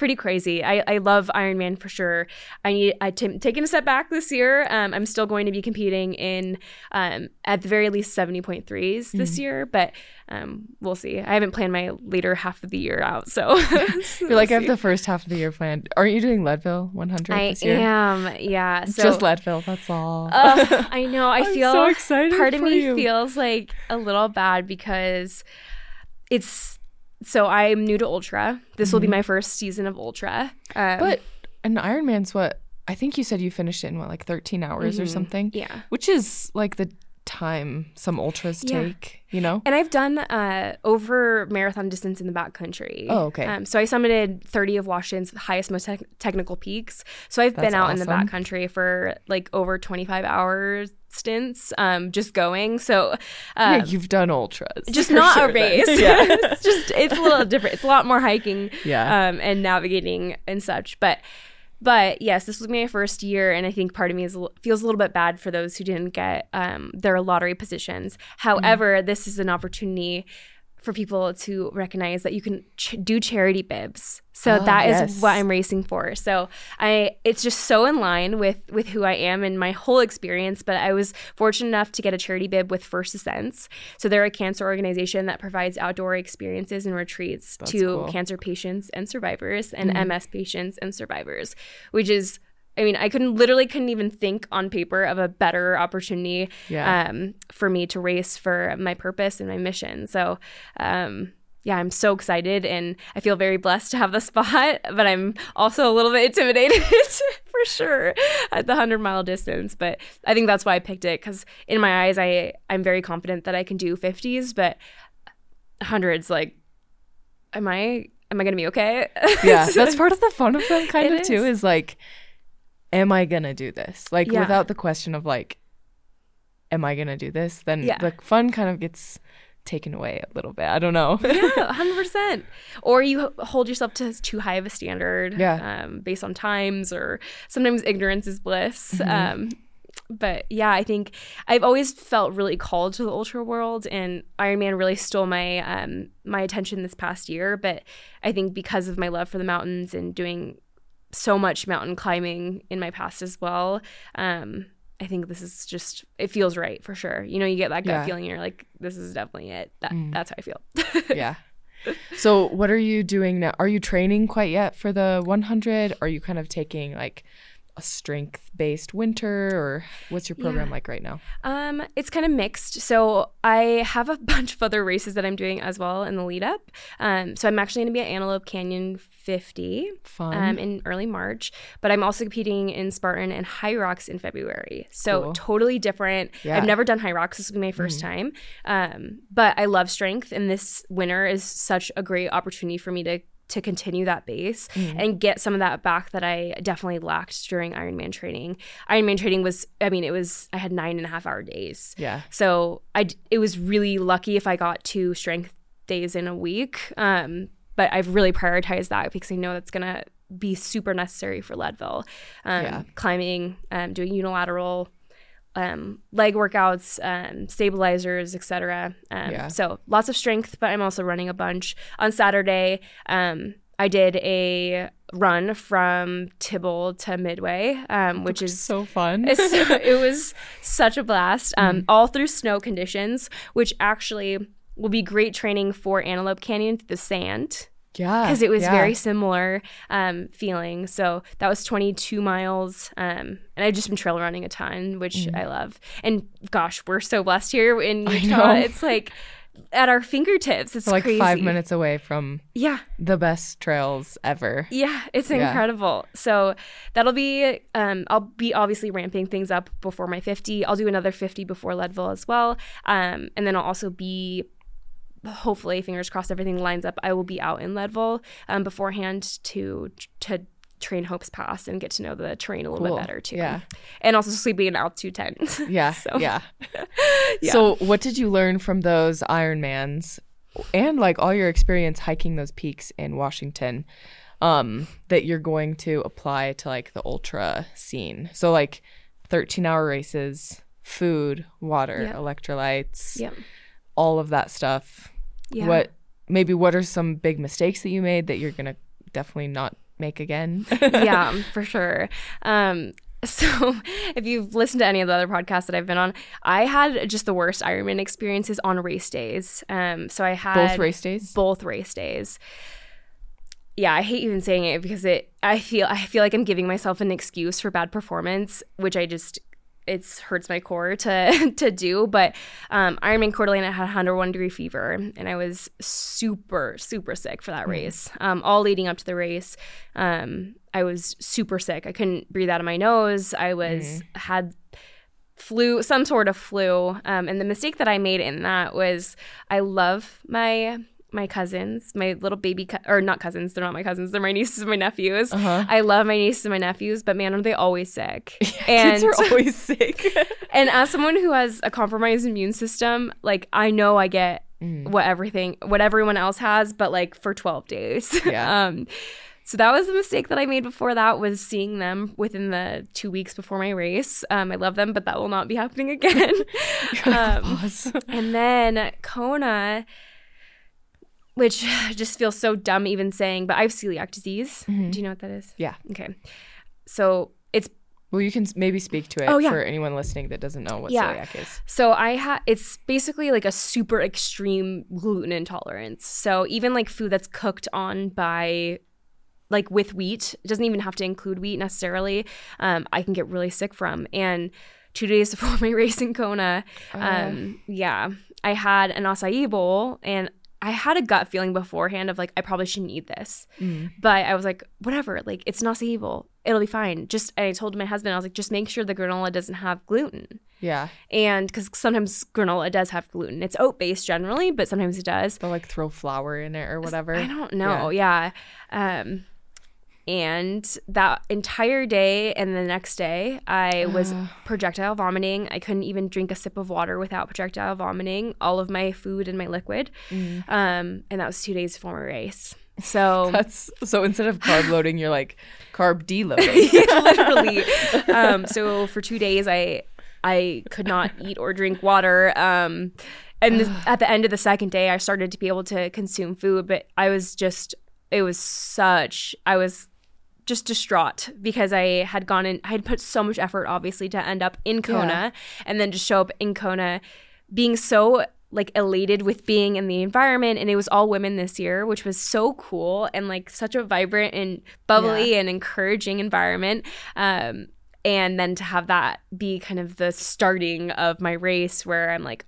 pretty crazy. I, I love Ironman for sure. I need I t- taking a step back this year. Um, I'm still going to be competing in um, at the very least 70.3s mm-hmm. this year, but um, we'll see. I haven't planned my later half of the year out, so, so [LAUGHS] [LAUGHS] you're like we'll I have the first half of the year planned. Aren't you doing Leadville 100 I this year? am. Yeah, so, just Leadville. That's all. Uh, [LAUGHS] I know. I feel so excited. Part of me you. feels like a little bad because it's so I'm new to Ultra. This mm-hmm. will be mm-hmm. my first season of Ultra. Um, but an Ironman's what I think you said you finished it in what like 13 hours mm-hmm. or something. Yeah, which is like the time some ultras yeah. take, you know? And I've done uh, over marathon distance in the backcountry. Oh, okay. Um, so I summited 30 of Washington's highest, most te- technical peaks. So I've That's been out awesome. in the backcountry for like over 25 hours stints um just going so um, yeah you've done ultras just not sure a race yeah [LAUGHS] it's just it's a little different it's a lot more hiking yeah um and navigating and such but but yes, this was my first year, and I think part of me is feels a little bit bad for those who didn't get um, their lottery positions. However, mm-hmm. this is an opportunity for people to recognize that you can ch- do charity bibs. So oh, that yes. is what I'm racing for. So I it's just so in line with with who I am and my whole experience, but I was fortunate enough to get a charity bib with First Descents. So they're a cancer organization that provides outdoor experiences and retreats That's to cool. cancer patients and survivors and mm-hmm. MS patients and survivors, which is I mean, I couldn't literally couldn't even think on paper of a better opportunity yeah. um, for me to race for my purpose and my mission. So, um, yeah, I'm so excited and I feel very blessed to have the [LAUGHS] spot, but I'm also a little bit intimidated [LAUGHS] for sure at the 100 mile distance. But I think that's why I picked it because in my eyes, I, I'm very confident that I can do 50s, but hundreds, like, am I, am I going to be okay? [LAUGHS] Yeah, that's part of the fun of them kind it of too, is like, am I gonna do this? Like yeah. without the question of like, am I gonna do this? Then yeah. the fun kind of gets taken away a little bit. I don't know. yeah, [LAUGHS] hundred percent. Or you hold yourself to too high of a standard. Yeah. Um, based on times, or sometimes ignorance is bliss. Mm-hmm. Um, but yeah, I think I've always felt really called to the ultra world, and Ironman really stole my um, my attention this past year. But I think because of my love for the mountains and doing so much mountain climbing in my past as well. Um, I think this is just it feels right for sure. You know, you get that gut yeah. feeling. You're like, this is definitely it. That mm. that's how I feel. [LAUGHS] yeah. So, what are you doing now? Are you training quite yet for the 100? Are you kind of taking like a strength based winter or what's your program yeah. like right now? Um, it's kind of mixed. So I have a [LAUGHS] bunch of other races that I'm doing as well in the lead up. Um, so I'm actually going to be at Antelope Canyon 50 um, in early March, but I'm also competing in Spartan and Hyrox in February. So cool. totally different. Yeah. I've never done Hyrox. This will be my 1st mm time. Um, but I love strength, and this winter is such a great opportunity for me to to continue that base mm. and get some of that back that I definitely lacked during Ironman training. Ironman training was, I mean, it was, I had nine and a half hour days. Yeah. So I, it was really lucky if I got two strength days in a week. Um, but I've really prioritized that because I know that's going to be super necessary for Leadville. Um, yeah. Climbing, um, doing unilateral um, leg workouts, um, stabilizers, etc. Um, yeah. So lots of strength, but I'm also running a bunch. On Saturday, um, I did a run from Tibble to Midway, um, which is so fun. [LAUGHS] it was such a blast, um, mm. all through snow conditions, which actually will be great training for Antelope Canyon through the sand. Yeah. Because it was yeah. very similar um, feeling. So that was 22 miles. Um, and I've just been trail running a ton, which mm. I love. And gosh, we're so blessed here in [LAUGHS] Utah. It's like at our fingertips. It's like crazy. five minutes away from yeah the best trails ever. Yeah, it's incredible. Yeah. So that'll be um, I'll be obviously ramping things up before my 50. I'll do another 50 before Leadville as well, um, and then I'll also be hopefully, fingers crossed, everything lines up. I will be out in Leadville um, beforehand to to train Hope's Pass and get to know the terrain a little cool. bit better too. Yeah, and also sleeping in altitude tent. [LAUGHS] Yeah, so. yeah. [LAUGHS] yeah. So, what did you learn from those Ironmans and like all your experience hiking those peaks in Washington? Um, that you're going to apply to like the ultra scene. So like 13 hour races, food, water, yep. electrolytes. Yep all of that stuff. Yeah. What maybe what are some big mistakes that you made that you're gonna definitely not make again? [LAUGHS] yeah, for sure. Um, [LAUGHS] so if you've listened to any of the other podcasts that I've been on, I had just the worst Ironman experiences on race days. Um, so I had both race days. Both race days. Yeah, I hate even saying it because it. I feel I feel like I'm giving myself an excuse for bad performance, which I just it hurts my core to [LAUGHS] to do. But um, Ironman Coeur d'Alene, I had 101 degree fever, and I was super super sick for that mm. race. Um, all leading up to the race, um, I was super sick. I couldn't breathe out of my nose. I was mm. had flu, some sort of flu. Um, and the mistake that I made in that was I love my my cousins, my little baby, co- or not cousins, they're not my cousins, they're my [LAUGHS] nieces and my nephews. Uh-huh. I love my nieces and my nephews, but man, are they always sick. [LAUGHS] and, Kids are always sick. [LAUGHS] and as someone who has a compromised immune system, like I know I get mm. what everything, what everyone else has, but like for 12 days. Yeah. um, so that was the mistake that I made before that was seeing them within the two weeks before my race. Um, I love them, but that will not be happening again. um, and then Kona, which [SIGHS] just feels so dumb even saying, but I have celiac disease. Mm-hmm. Do you know what that is? Yeah. Okay. So it's well, you can maybe speak to it oh, yeah. for anyone listening that doesn't know what yeah. celiac is. So I have it's basically like a super extreme gluten intolerance. So even like food that's cooked on by like with wheat, it doesn't even have to include wheat necessarily. Um, I can get really sick from. And two days [LAUGHS] before my race in Kona, uh. um, yeah, I had an acai bowl and I had a gut feeling beforehand of like I probably shouldn't eat this, mm. but I was like, whatever, like it's not evil, it'll be fine. Just I told my husband I was like, just make sure the granola doesn't have gluten. Yeah, and because sometimes granola does have gluten, it's oat based generally, but sometimes it does. They'll like throw flour in it or whatever. I don't know. Yeah. yeah. Um, and that entire day and the next day, I was projectile vomiting. I couldn't even drink a sip of water without projectile vomiting all of my food and my liquid. Mm. Um, and that was two days before my race. So [LAUGHS] that's so instead of carb loading, you're like carb deloading. [LAUGHS] [LAUGHS] literally. Um, so for two days, I I could not eat or drink water. Um, and at the end of the second day, I started to be able to consume food, but I was just it was such I was just distraught because I had gone in, I had put so much effort, obviously, to end up in Kona yeah. and then to show up in Kona being so like elated with being in the environment and it was all women this year which was so cool and like such a vibrant and bubbly yeah. and encouraging environment um and then to have that be kind of the starting of my race where I'm like,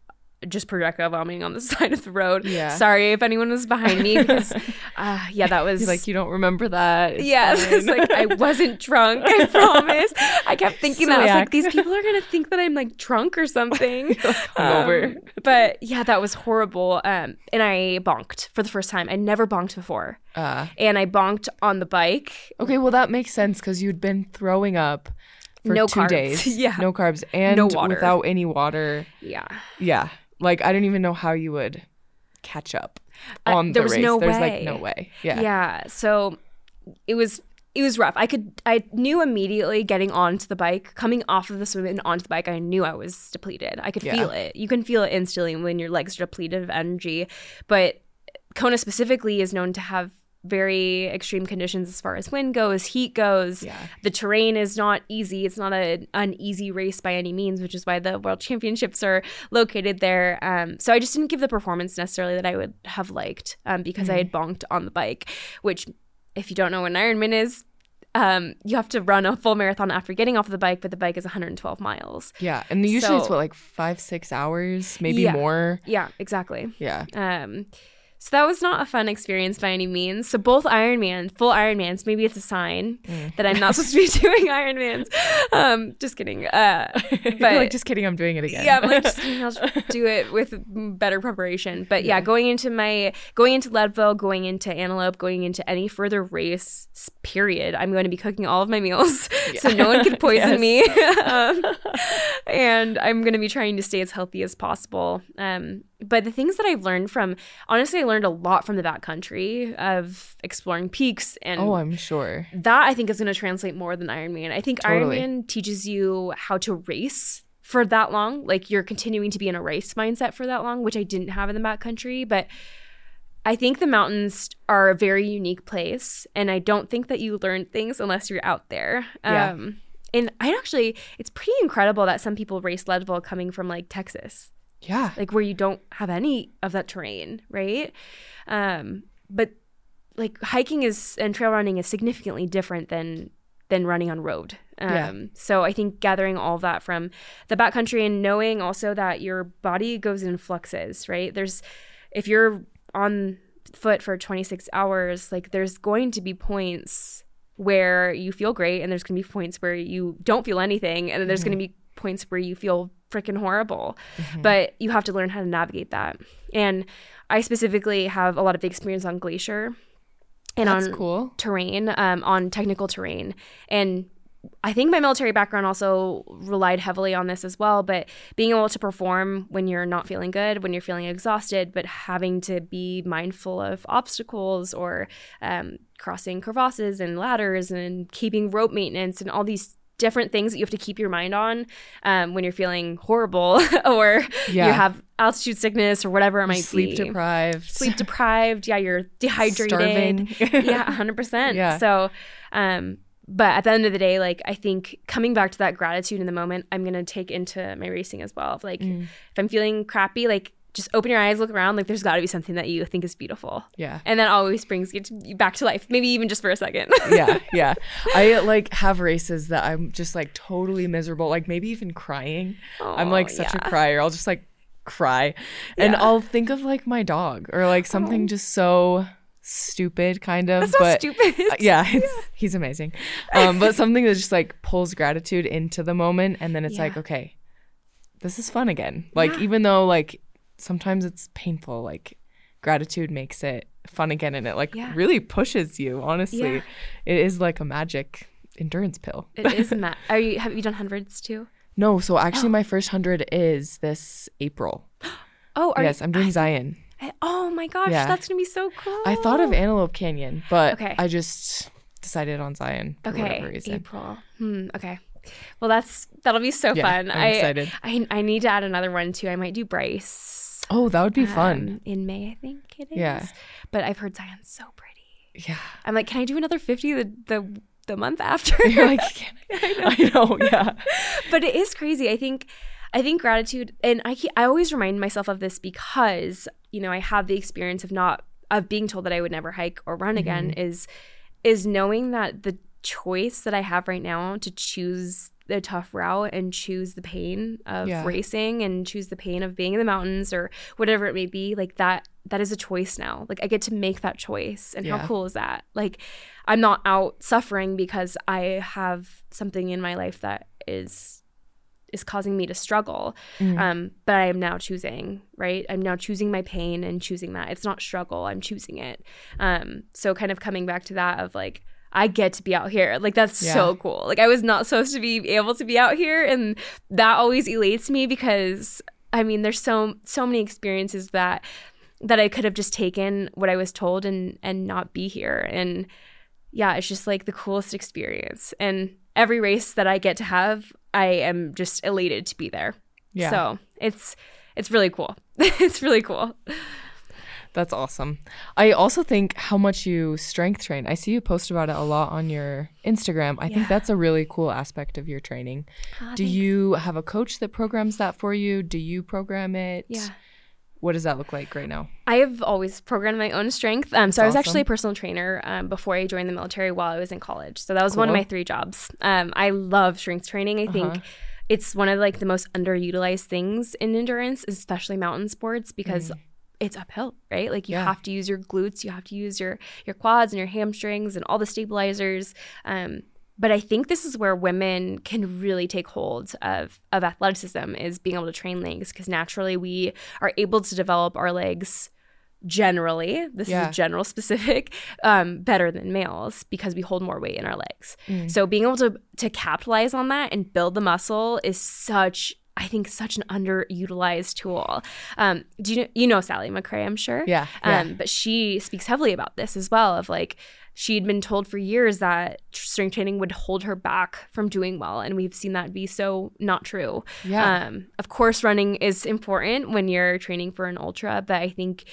just projectile vomiting on the [LAUGHS] side of the road. Yeah. Sorry if anyone was behind me [LAUGHS] because, uh, yeah, that was You're like you don't remember that. It's yeah, it's like I [LAUGHS] wasn't drunk. I promise. I kept thinking that I was like these people are gonna think that I'm like drunk or something. um, but yeah, that was horrible. Um, and I bonked for the first time. I never bonked before. Uh, and I bonked on the bike. Okay, well that makes sense because you'd been throwing up for no two carbs. days. yeah. No carbs and no water. without any water. Yeah. Yeah. Like I don't even know how you would catch up on uh, there the was race. No There's way. like no way. Yeah. Yeah. So it was it was rough. I could I knew immediately getting onto the bike, coming off of the swim and onto the bike, I knew I was depleted. I could yeah. feel it. You can feel it instantly when your legs are depleted of energy. But Kona specifically is known to have very extreme conditions as far as wind goes, heat goes. Yeah. The terrain is not easy. It's not a, an easy race by any means, which is why the World Championships are located there. Um, so I just didn't give the performance necessarily that I would have liked um, because mm-hmm. I had bonked on the bike, which, if you don't know what an Ironman is, um, you have to run a full marathon after getting off the bike, but the bike is 112 miles. Yeah, and usually so, it's what like five, six hours, maybe yeah, more. Yeah, exactly. Yeah. Um, so that was not a fun experience by any means. So both Ironman, full Ironmans, maybe it's a sign mm. that I'm not supposed to be [LAUGHS] doing Ironmans. Um, just kidding. Uh, [LAUGHS] but like, just kidding, I'm doing it again. Yeah, I'm like, just kidding, [LAUGHS] I'll do it with better preparation. But yeah, going into my, going into Leadville, going into Antelope, going into any further race period, I'm going to be cooking all of my meals yeah. so no one can poison me. um, and I'm going to be trying to stay as healthy as possible. Um, but the things that I've learned from honestly, I learned a lot from the backcountry of exploring peaks and oh, I'm sure that I think is going to translate more than Ironman. I think totally. Ironman teaches you how to race for that long, like you're continuing to be in a race mindset for that long, which I didn't have in the backcountry, but. I think the mountains are a very unique place, and I don't think that you learn things unless you're out there. Yeah. Um, and I actually, it's pretty incredible that some people race Leadville coming from like Texas. Yeah. Like where you don't have any of that terrain, right? Um, but like hiking is and trail running is significantly different than than running on road. Um, yeah. so I think gathering all that from the backcountry and knowing also that your body goes in fluxes, right? There's if you're on foot for 26 hours, like there's going to be points where you feel great and there's going to be points where you don't feel anything and then there's mm-hmm. going to be points where you feel freaking horrible. Mm-hmm. But you have to learn how to navigate that. And I specifically have a lot of experience on glacier and That's on cool. terrain, um, on technical terrain. And I think my military background also relied heavily on this as well, but being able to perform when you're not feeling good, when you're feeling exhausted, but having to be mindful of obstacles or um, crossing crevasses and ladders and keeping rope maintenance and all these different things that you have to keep your mind on um, when you're feeling horrible [LAUGHS] or yeah. you have altitude sickness or whatever it might sleep be. Sleep deprived. Sleep deprived. Yeah, you're dehydrated. [LAUGHS] yeah, 100%. Yeah. So, um, but at the end of the day, like I think coming back to that gratitude in the moment, I'm gonna take into my racing as well. Like mm. if I'm feeling crappy, like just open your eyes, look around. Like there's got to be something that you think is beautiful. Yeah. And that always brings you to, back to life. Maybe even just for a second. [LAUGHS] yeah, yeah. I like have races that I'm just like totally miserable. Like maybe even crying. Oh, I'm like such yeah. a crier. I'll just like cry, yeah. and I'll think of like my dog or like something oh. just so stupid kind of That's but stupid uh, [LAUGHS] yeah, yeah, he's amazing um but something that just like pulls gratitude into the moment and then it's like okay this is fun again like even though like sometimes it's painful. Like gratitude makes it fun again and it like yeah. really pushes you, honestly. Yeah. It is like a magic endurance pill. it is [LAUGHS] ma- Are you have you done hundreds too? No, so actually oh. my first hundred is this April. [GASPS] oh, yes, you, I'm doing I, Zion. I, oh my gosh, yeah. that's gonna be so cool. I thought of Antelope Canyon, but okay. I just decided on Zion for okay. whatever reason. April. Hmm, okay. Well, that's that'll be so yeah, fun. I'm I, excited. I I need to add another one too. I might do Bryce. Oh, that would be um, fun. In May, I think it is. Yeah. But I've heard Zion's so pretty. Yeah. I'm like, can I do another 50 the, the, the month after? [LAUGHS] You're like, I? [LAUGHS] [LAUGHS] I know, yeah. but it is crazy. I think I think gratitude and I I always remind myself of this because, you know, I have the experience of not of being told that I would never hike or run again mm-hmm. is is knowing that the choice that I have right now to choose the tough route and choose the pain of yeah. racing and choose the pain of being in the mountains or whatever it may be like that that is a choice now. Like i get to make that choice. And yeah. how cool is that? Like i'm not out suffering because i have something in my life that is is causing me to struggle. Mm. um, but i am now choosing right? I'm now choosing my pain and choosing that. It's not struggle. I'm choosing it. Um, so kind of coming back to that of like I get to be out here. Like that's yeah. so cool. Like I was not supposed to be able to be out here and that always elates me because I mean there's so so many experiences that that I could have just taken what I was told and and not be here and yeah, it's just like the coolest experience. And every race that I get to have, I am just elated to be there. Yeah. So, it's it's really cool. [LAUGHS] it's really cool. That's awesome. I also think how much you strength train. I see you post about it a lot on your Instagram. I yeah. think that's a really cool aspect of your training. Ah, Do thanks. you have a coach that programs that for you? Do you program it? Yeah. What does that look like right now? I have always programmed my own strength. Um, so I was actually a personal trainer um, before I joined the military while I was in college. So that was cool. one of my three jobs. Um, I love strength training. I think uh-huh. it's one of like the most underutilized things in endurance, especially mountain sports, because mm it's uphill, right? Like you yeah. have to use your glutes, you have to use your your quads and your hamstrings and all the stabilizers. Um, but I think this is where women can really take hold of of athleticism is being able to train legs because naturally we are able to develop our legs generally this yeah. is general [LAUGHS] specific um, better than males because we hold more weight in our legs mm. so being able to to capitalize on that and build the muscle is such I think such an underutilized tool. Um, do you know, you know Sally McRae? I'm sure. Yeah, yeah. Um, but she speaks heavily about this as well. Of like she'd been told for years that strength training would hold her back from doing well, and we've seen that be so not true. Yeah. Um, of course, running is important when you're training for an ultra, but I think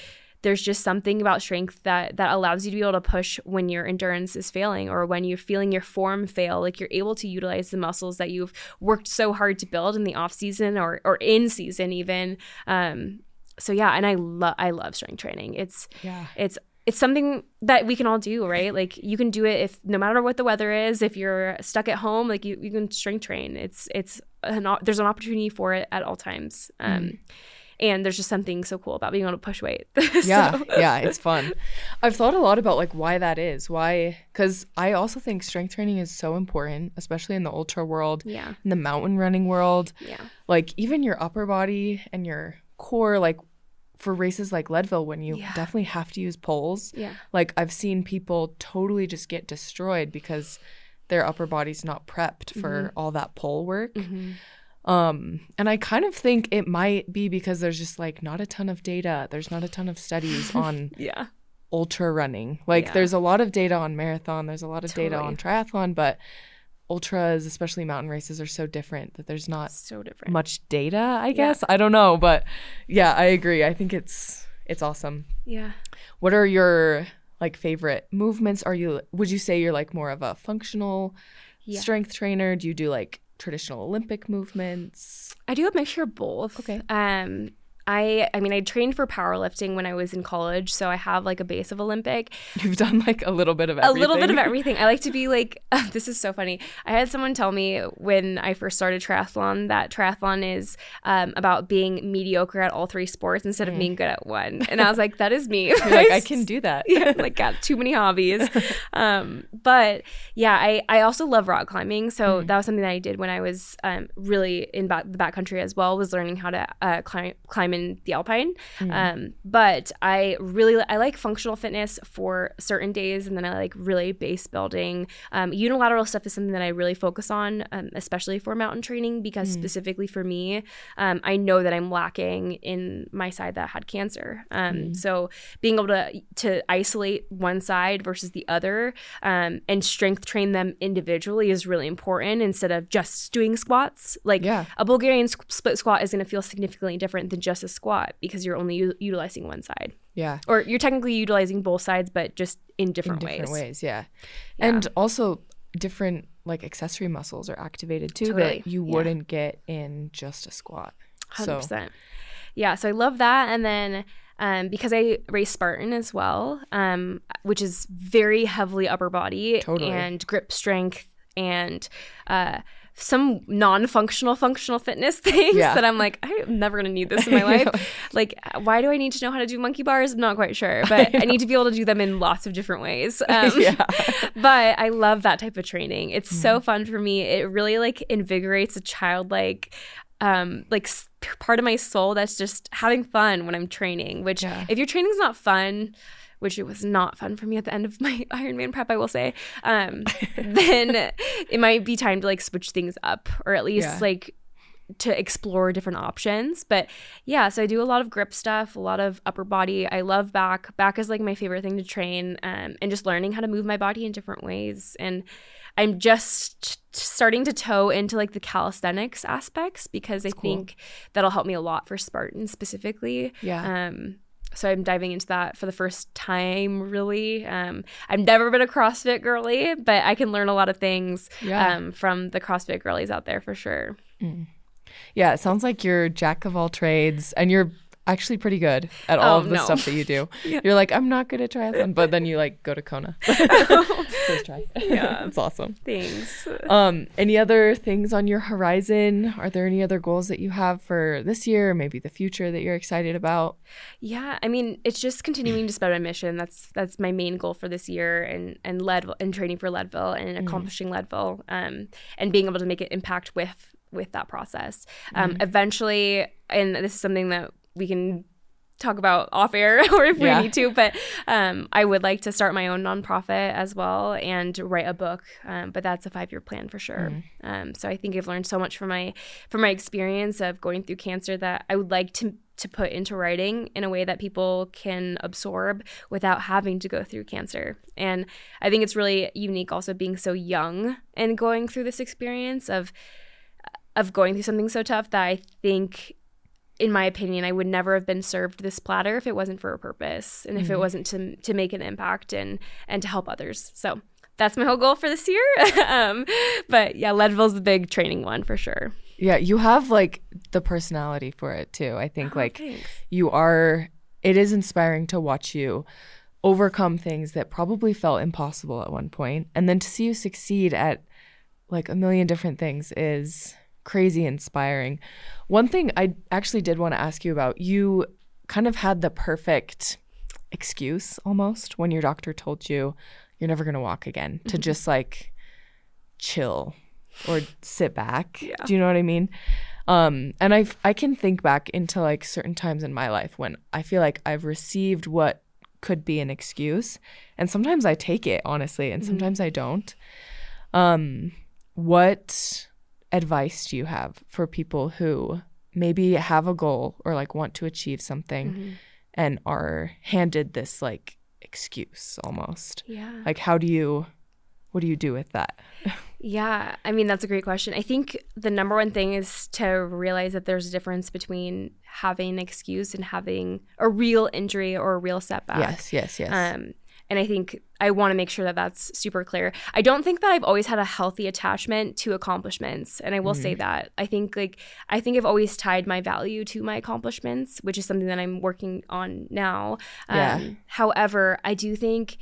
there's just something about strength that that allows you to be able to push when your endurance is failing or when you're feeling your form fail like you're able to utilize the muscles that you've worked so hard to build in the off season or or in season even um so yeah and i love i love strength training it's yeah it's it's something that we can all do, right? Like you can do it if no matter what the weather is, if you're stuck at home, like you, you can strength train. It's it's an, there's an opportunity for it at all times. Um, mm and there's just something so cool about being able to push weight. [LAUGHS] Yeah yeah it's fun. I've thought a lot about like why that is why because i also think strength training is so important especially in the ultra world yeah. in the mountain running world. Yeah. Like even your upper body and your core like for races like leadville when you yeah. definitely have to use poles yeah. like i've seen people totally just get destroyed because their upper body's not prepped for mm-hmm. all that pole work. Mm-hmm. Um, and I kind of think it might be because there's just like not a ton of data. There's not a ton of studies [LAUGHS] on yeah ultra running. Like yeah. there's a lot of data on marathon, there's a lot of totally. data on triathlon, but ultras, especially mountain races, are so different that there's not so different much data. I guess yeah. I don't know, but yeah, I agree. I think it's it's awesome. Yeah. What are your like favorite movements? Are you would you say you're like more of a functional yeah. strength trainer? Do you do like traditional Olympic movements? I do a mixture of both. Okay. Um, I I mean I trained for powerlifting when I was in college, so I have like a base of Olympic. You've done like a little bit of everything. A little bit of [LAUGHS] everything. I like to be like [LAUGHS] this is so funny. I had someone tell me when I first started triathlon that triathlon is um, about being mediocre at all three sports instead of mm. being good at one. And I was like, that is me. [LAUGHS] like I can do that. yeah, like got too many hobbies. um, but yeah, I I also love rock climbing, so mm. that was something that I did when I was um, really in back, the backcountry as well. Was learning how to uh, climb climb in in the alpine. Mm-hmm. Um, but I really I like functional fitness for certain days, and then I like really base building. Um, unilateral stuff is something that I really focus on, um, especially for mountain training, because mm-hmm. specifically for me, um, I know that I'm lacking in my side that had cancer. Mm-hmm. So being able to to isolate one side versus the other um, and strength train them individually is really important instead of just doing squats. Like yeah. a Bulgarian split squat is going to feel significantly different than just a squat because you're only u- utilizing one side. Yeah. Or you're technically utilizing both sides, but just in different, in different ways. ways. Yeah. yeah. And also different like accessory muscles are activated too totally. that you wouldn't get in just a squat. 100%. So. Yeah. So I love that. And then um, because I race Spartan as well, um, which is very heavily upper body totally. and grip strength and uh, some non-functional functional fitness [LAUGHS] things yeah. that I'm like, I'm never gonna need this in my life. [LAUGHS] like, why do I need to know how to do monkey bars? I'm not quite sure, [LAUGHS] but I, I need to be able to do them in lots of different ways. Um, yeah. but I love that type of training. It's mm. so fun for me. It really like invigorates a childlike um like part of my soul that's just having fun when I'm training. Which yeah. if your training's not fun, which it was not fun for me at the end of my [LAUGHS] Ironman prep, I will say, um, [LAUGHS] then it might be time to like switch things up or at least yeah. like to explore different options. But yeah, so I do a lot of grip stuff, a lot of upper body. I love back. Back is like my favorite thing to train um, and just learning how to move my body in different ways. And I'm just starting to toe into like the calisthenics aspects because That's I cool. think that'll help me a lot for Spartan specifically. Yeah. Um, so I'm diving into that for the first time, really. Um, I've never been a CrossFit girly, but I can learn a lot of things yeah. um, from the CrossFit girlies out there for sure. Mm. Yeah, it sounds like you're jack of all trades and you're actually pretty good at all oh, of the no. stuff that you do. [LAUGHS] yeah. You're like, I'm not good at triathlon, but then you like go to Kona. [LAUGHS] First [LAUGHS] try. Yeah. It's awesome. Thanks. Um, any other things on your horizon? Are there any other goals that you have for this year, or maybe the future that you're excited about? Yeah, I mean, it's just continuing to spread my mission. That's that's my main goal for this year and and Lead and training for Leadville and mm-hmm. accomplishing mm. Leadville um, and being able to make an impact with with that process. Um, mm-hmm. Eventually, and this is something that we can talk about off air [LAUGHS] or if yeah. we need to but um, i would like to start my own nonprofit as well and write a book um, but that's a five year plan for sure mm. um, so i think i've learned so much from my from my experience of going through cancer that i would like to to put into writing in a way that people can absorb without having to go through cancer. And I think it's really unique also being so young and going through this experience of of going through something so tough that I think in my opinion, I would never have been served this platter if it wasn't for a purpose and if mm-hmm. it wasn't to to make an impact and and to help others. So that's my whole goal for this year. [LAUGHS] um, but yeah, Leadville's the big training one for sure. Yeah, you have like the personality for it too. I think oh, like thanks. you are. It is inspiring to watch you overcome things that probably felt impossible at one point, and then to see you succeed at like a million different things is crazy inspiring. One thing I actually did want to ask you about you kind of had the perfect excuse almost when your doctor told you you're never going to walk again to mm-hmm. just like chill or sit back. Yeah. Do you know what I mean? Um, and I I can think back into like certain times in my life when I feel like I've received what could be an excuse, and sometimes I take it honestly, and mm-hmm. sometimes I don't. Um, what advice do you have for people who maybe have a goal or like want to achieve something mm-hmm. and are handed this like excuse almost? Yeah. Like how do you what do you do with that? yeah, I mean that's a great question. I think the number one thing is to realize that there's a difference between having an excuse and having a real injury or a real setback. Yes, yes, yes. Um, and I think I want to make sure that that's super clear. I don't think that I've always had a healthy attachment to accomplishments. And I will mm-hmm. say that. I think, like, I think I've always tied my value to my accomplishments, which is something that I'm working on now. Yeah. Um, however, I do think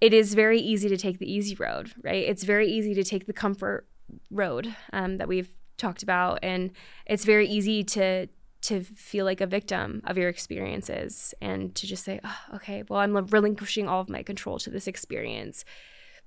it is very easy to take the easy road, right? It's very easy to take the comfort road um, that we've talked about. And it's very easy to to feel like a victim of your experiences and to just say, oh, okay, well, I'm relinquishing all of my control to this experience.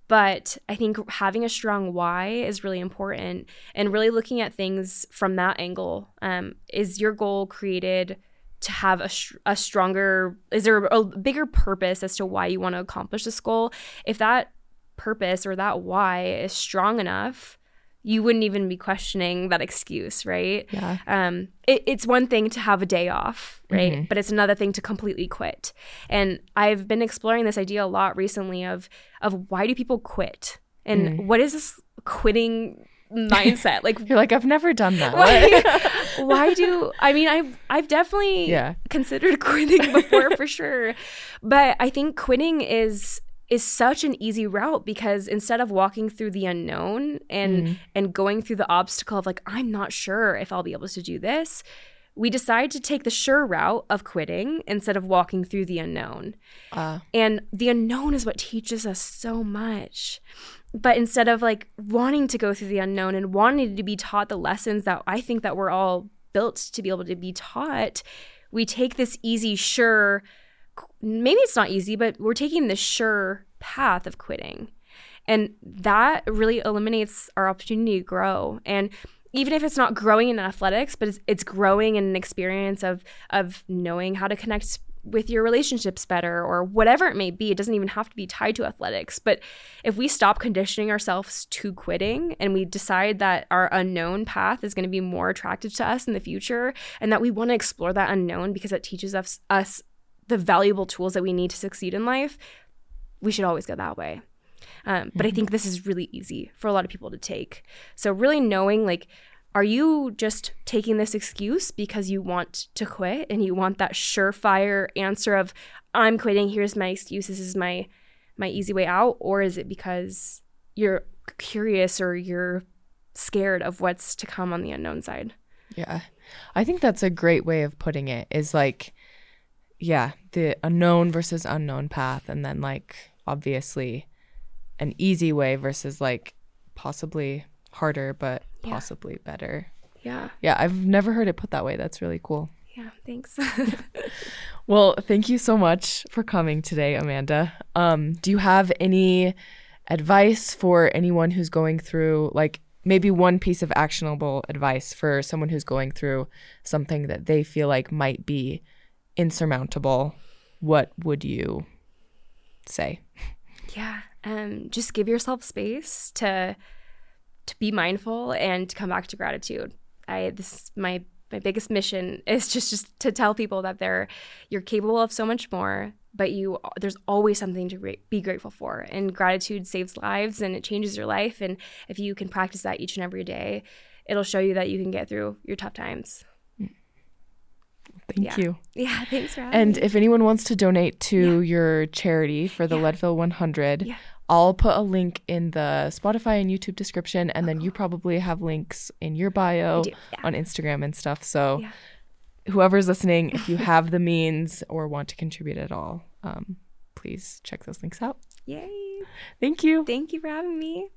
But I think having a strong why is really important and really looking at things from that angle. Um, is your goal created to have a, a stronger, is there a bigger purpose as to why you want to accomplish this goal? If that purpose or that why is strong enough, you wouldn't even be questioning that excuse, right? Yeah. Um, it, it's one thing to have a day off, right? Mm-hmm. But it's another thing to completely quit. And I've been exploring this idea a lot recently of of why do people quit, and mm. what is this quitting mindset? Like [LAUGHS] you're like I've never done that. Why, [LAUGHS] why do I mean I've I've definitely yeah. considered [LAUGHS] quitting before for sure, but I think quitting is is such an easy route because instead of walking through the unknown and mm. and going through the obstacle of like I'm not sure if I'll be able to do this, we decide to take the sure route of quitting instead of walking through the unknown. Uh. And the unknown is what teaches us so much. But instead of like wanting to go through the unknown and wanting to be taught the lessons that I think that we're all built to be able to be taught, we take this easy, sure, maybe it's not easy, but we're taking the sure path of quitting. And that really eliminates our opportunity to grow. And even if it's not growing in athletics, but it's, it's growing in an experience of of knowing how to connect with your relationships better or whatever it may be. It doesn't even have to be tied to athletics. But if we stop conditioning ourselves to quitting and we decide that our unknown path is going to be more attractive to us in the future and that we want to explore that unknown because it teaches us, us the valuable tools that we need to succeed in life, we should always go that way. Um, but I think this is really easy for a lot of people to take. So, really knowing like, are you just taking this excuse because you want to quit and you want that surefire answer of, I'm quitting, here's my excuse, this is my my easy way out? Or is it because you're curious or you're scared of what's to come on the unknown side? Yeah. I think that's a great way of putting it is like, yeah, the unknown versus unknown path. And then, like, obviously, an easy way versus like possibly harder but yeah. possibly better. Yeah. Yeah, I've never heard it put that way. That's really cool. Yeah, thanks. [LAUGHS] [LAUGHS] well, thank you so much for coming today, Amanda. Um, do you have any advice for anyone who's going through like maybe one piece of actionable advice for someone who's going through something that they feel like might be insurmountable? What would you say? Yeah um, just give yourself space to to be mindful and to come back to gratitude. I this my my biggest mission [LAUGHS] is just just to tell people that they're you're capable of so much more but you there's always something to re- be grateful for and gratitude saves lives and it changes your life and if you can practice that each and every day it'll show you that you can get through your tough times Thank yeah. you. Yeah, [LAUGHS] thanks for And me. if anyone wants to donate to yeah. your charity for the yeah. Leadville 100, I'll put a link in the Spotify and YouTube description, and oh, then cool. you probably have links in your bio on Instagram and stuff. So, yeah. whoever's listening, if you [LAUGHS] have the means or want to contribute at all, um, please check those links out. Yay! Thank you. Thank you for having me.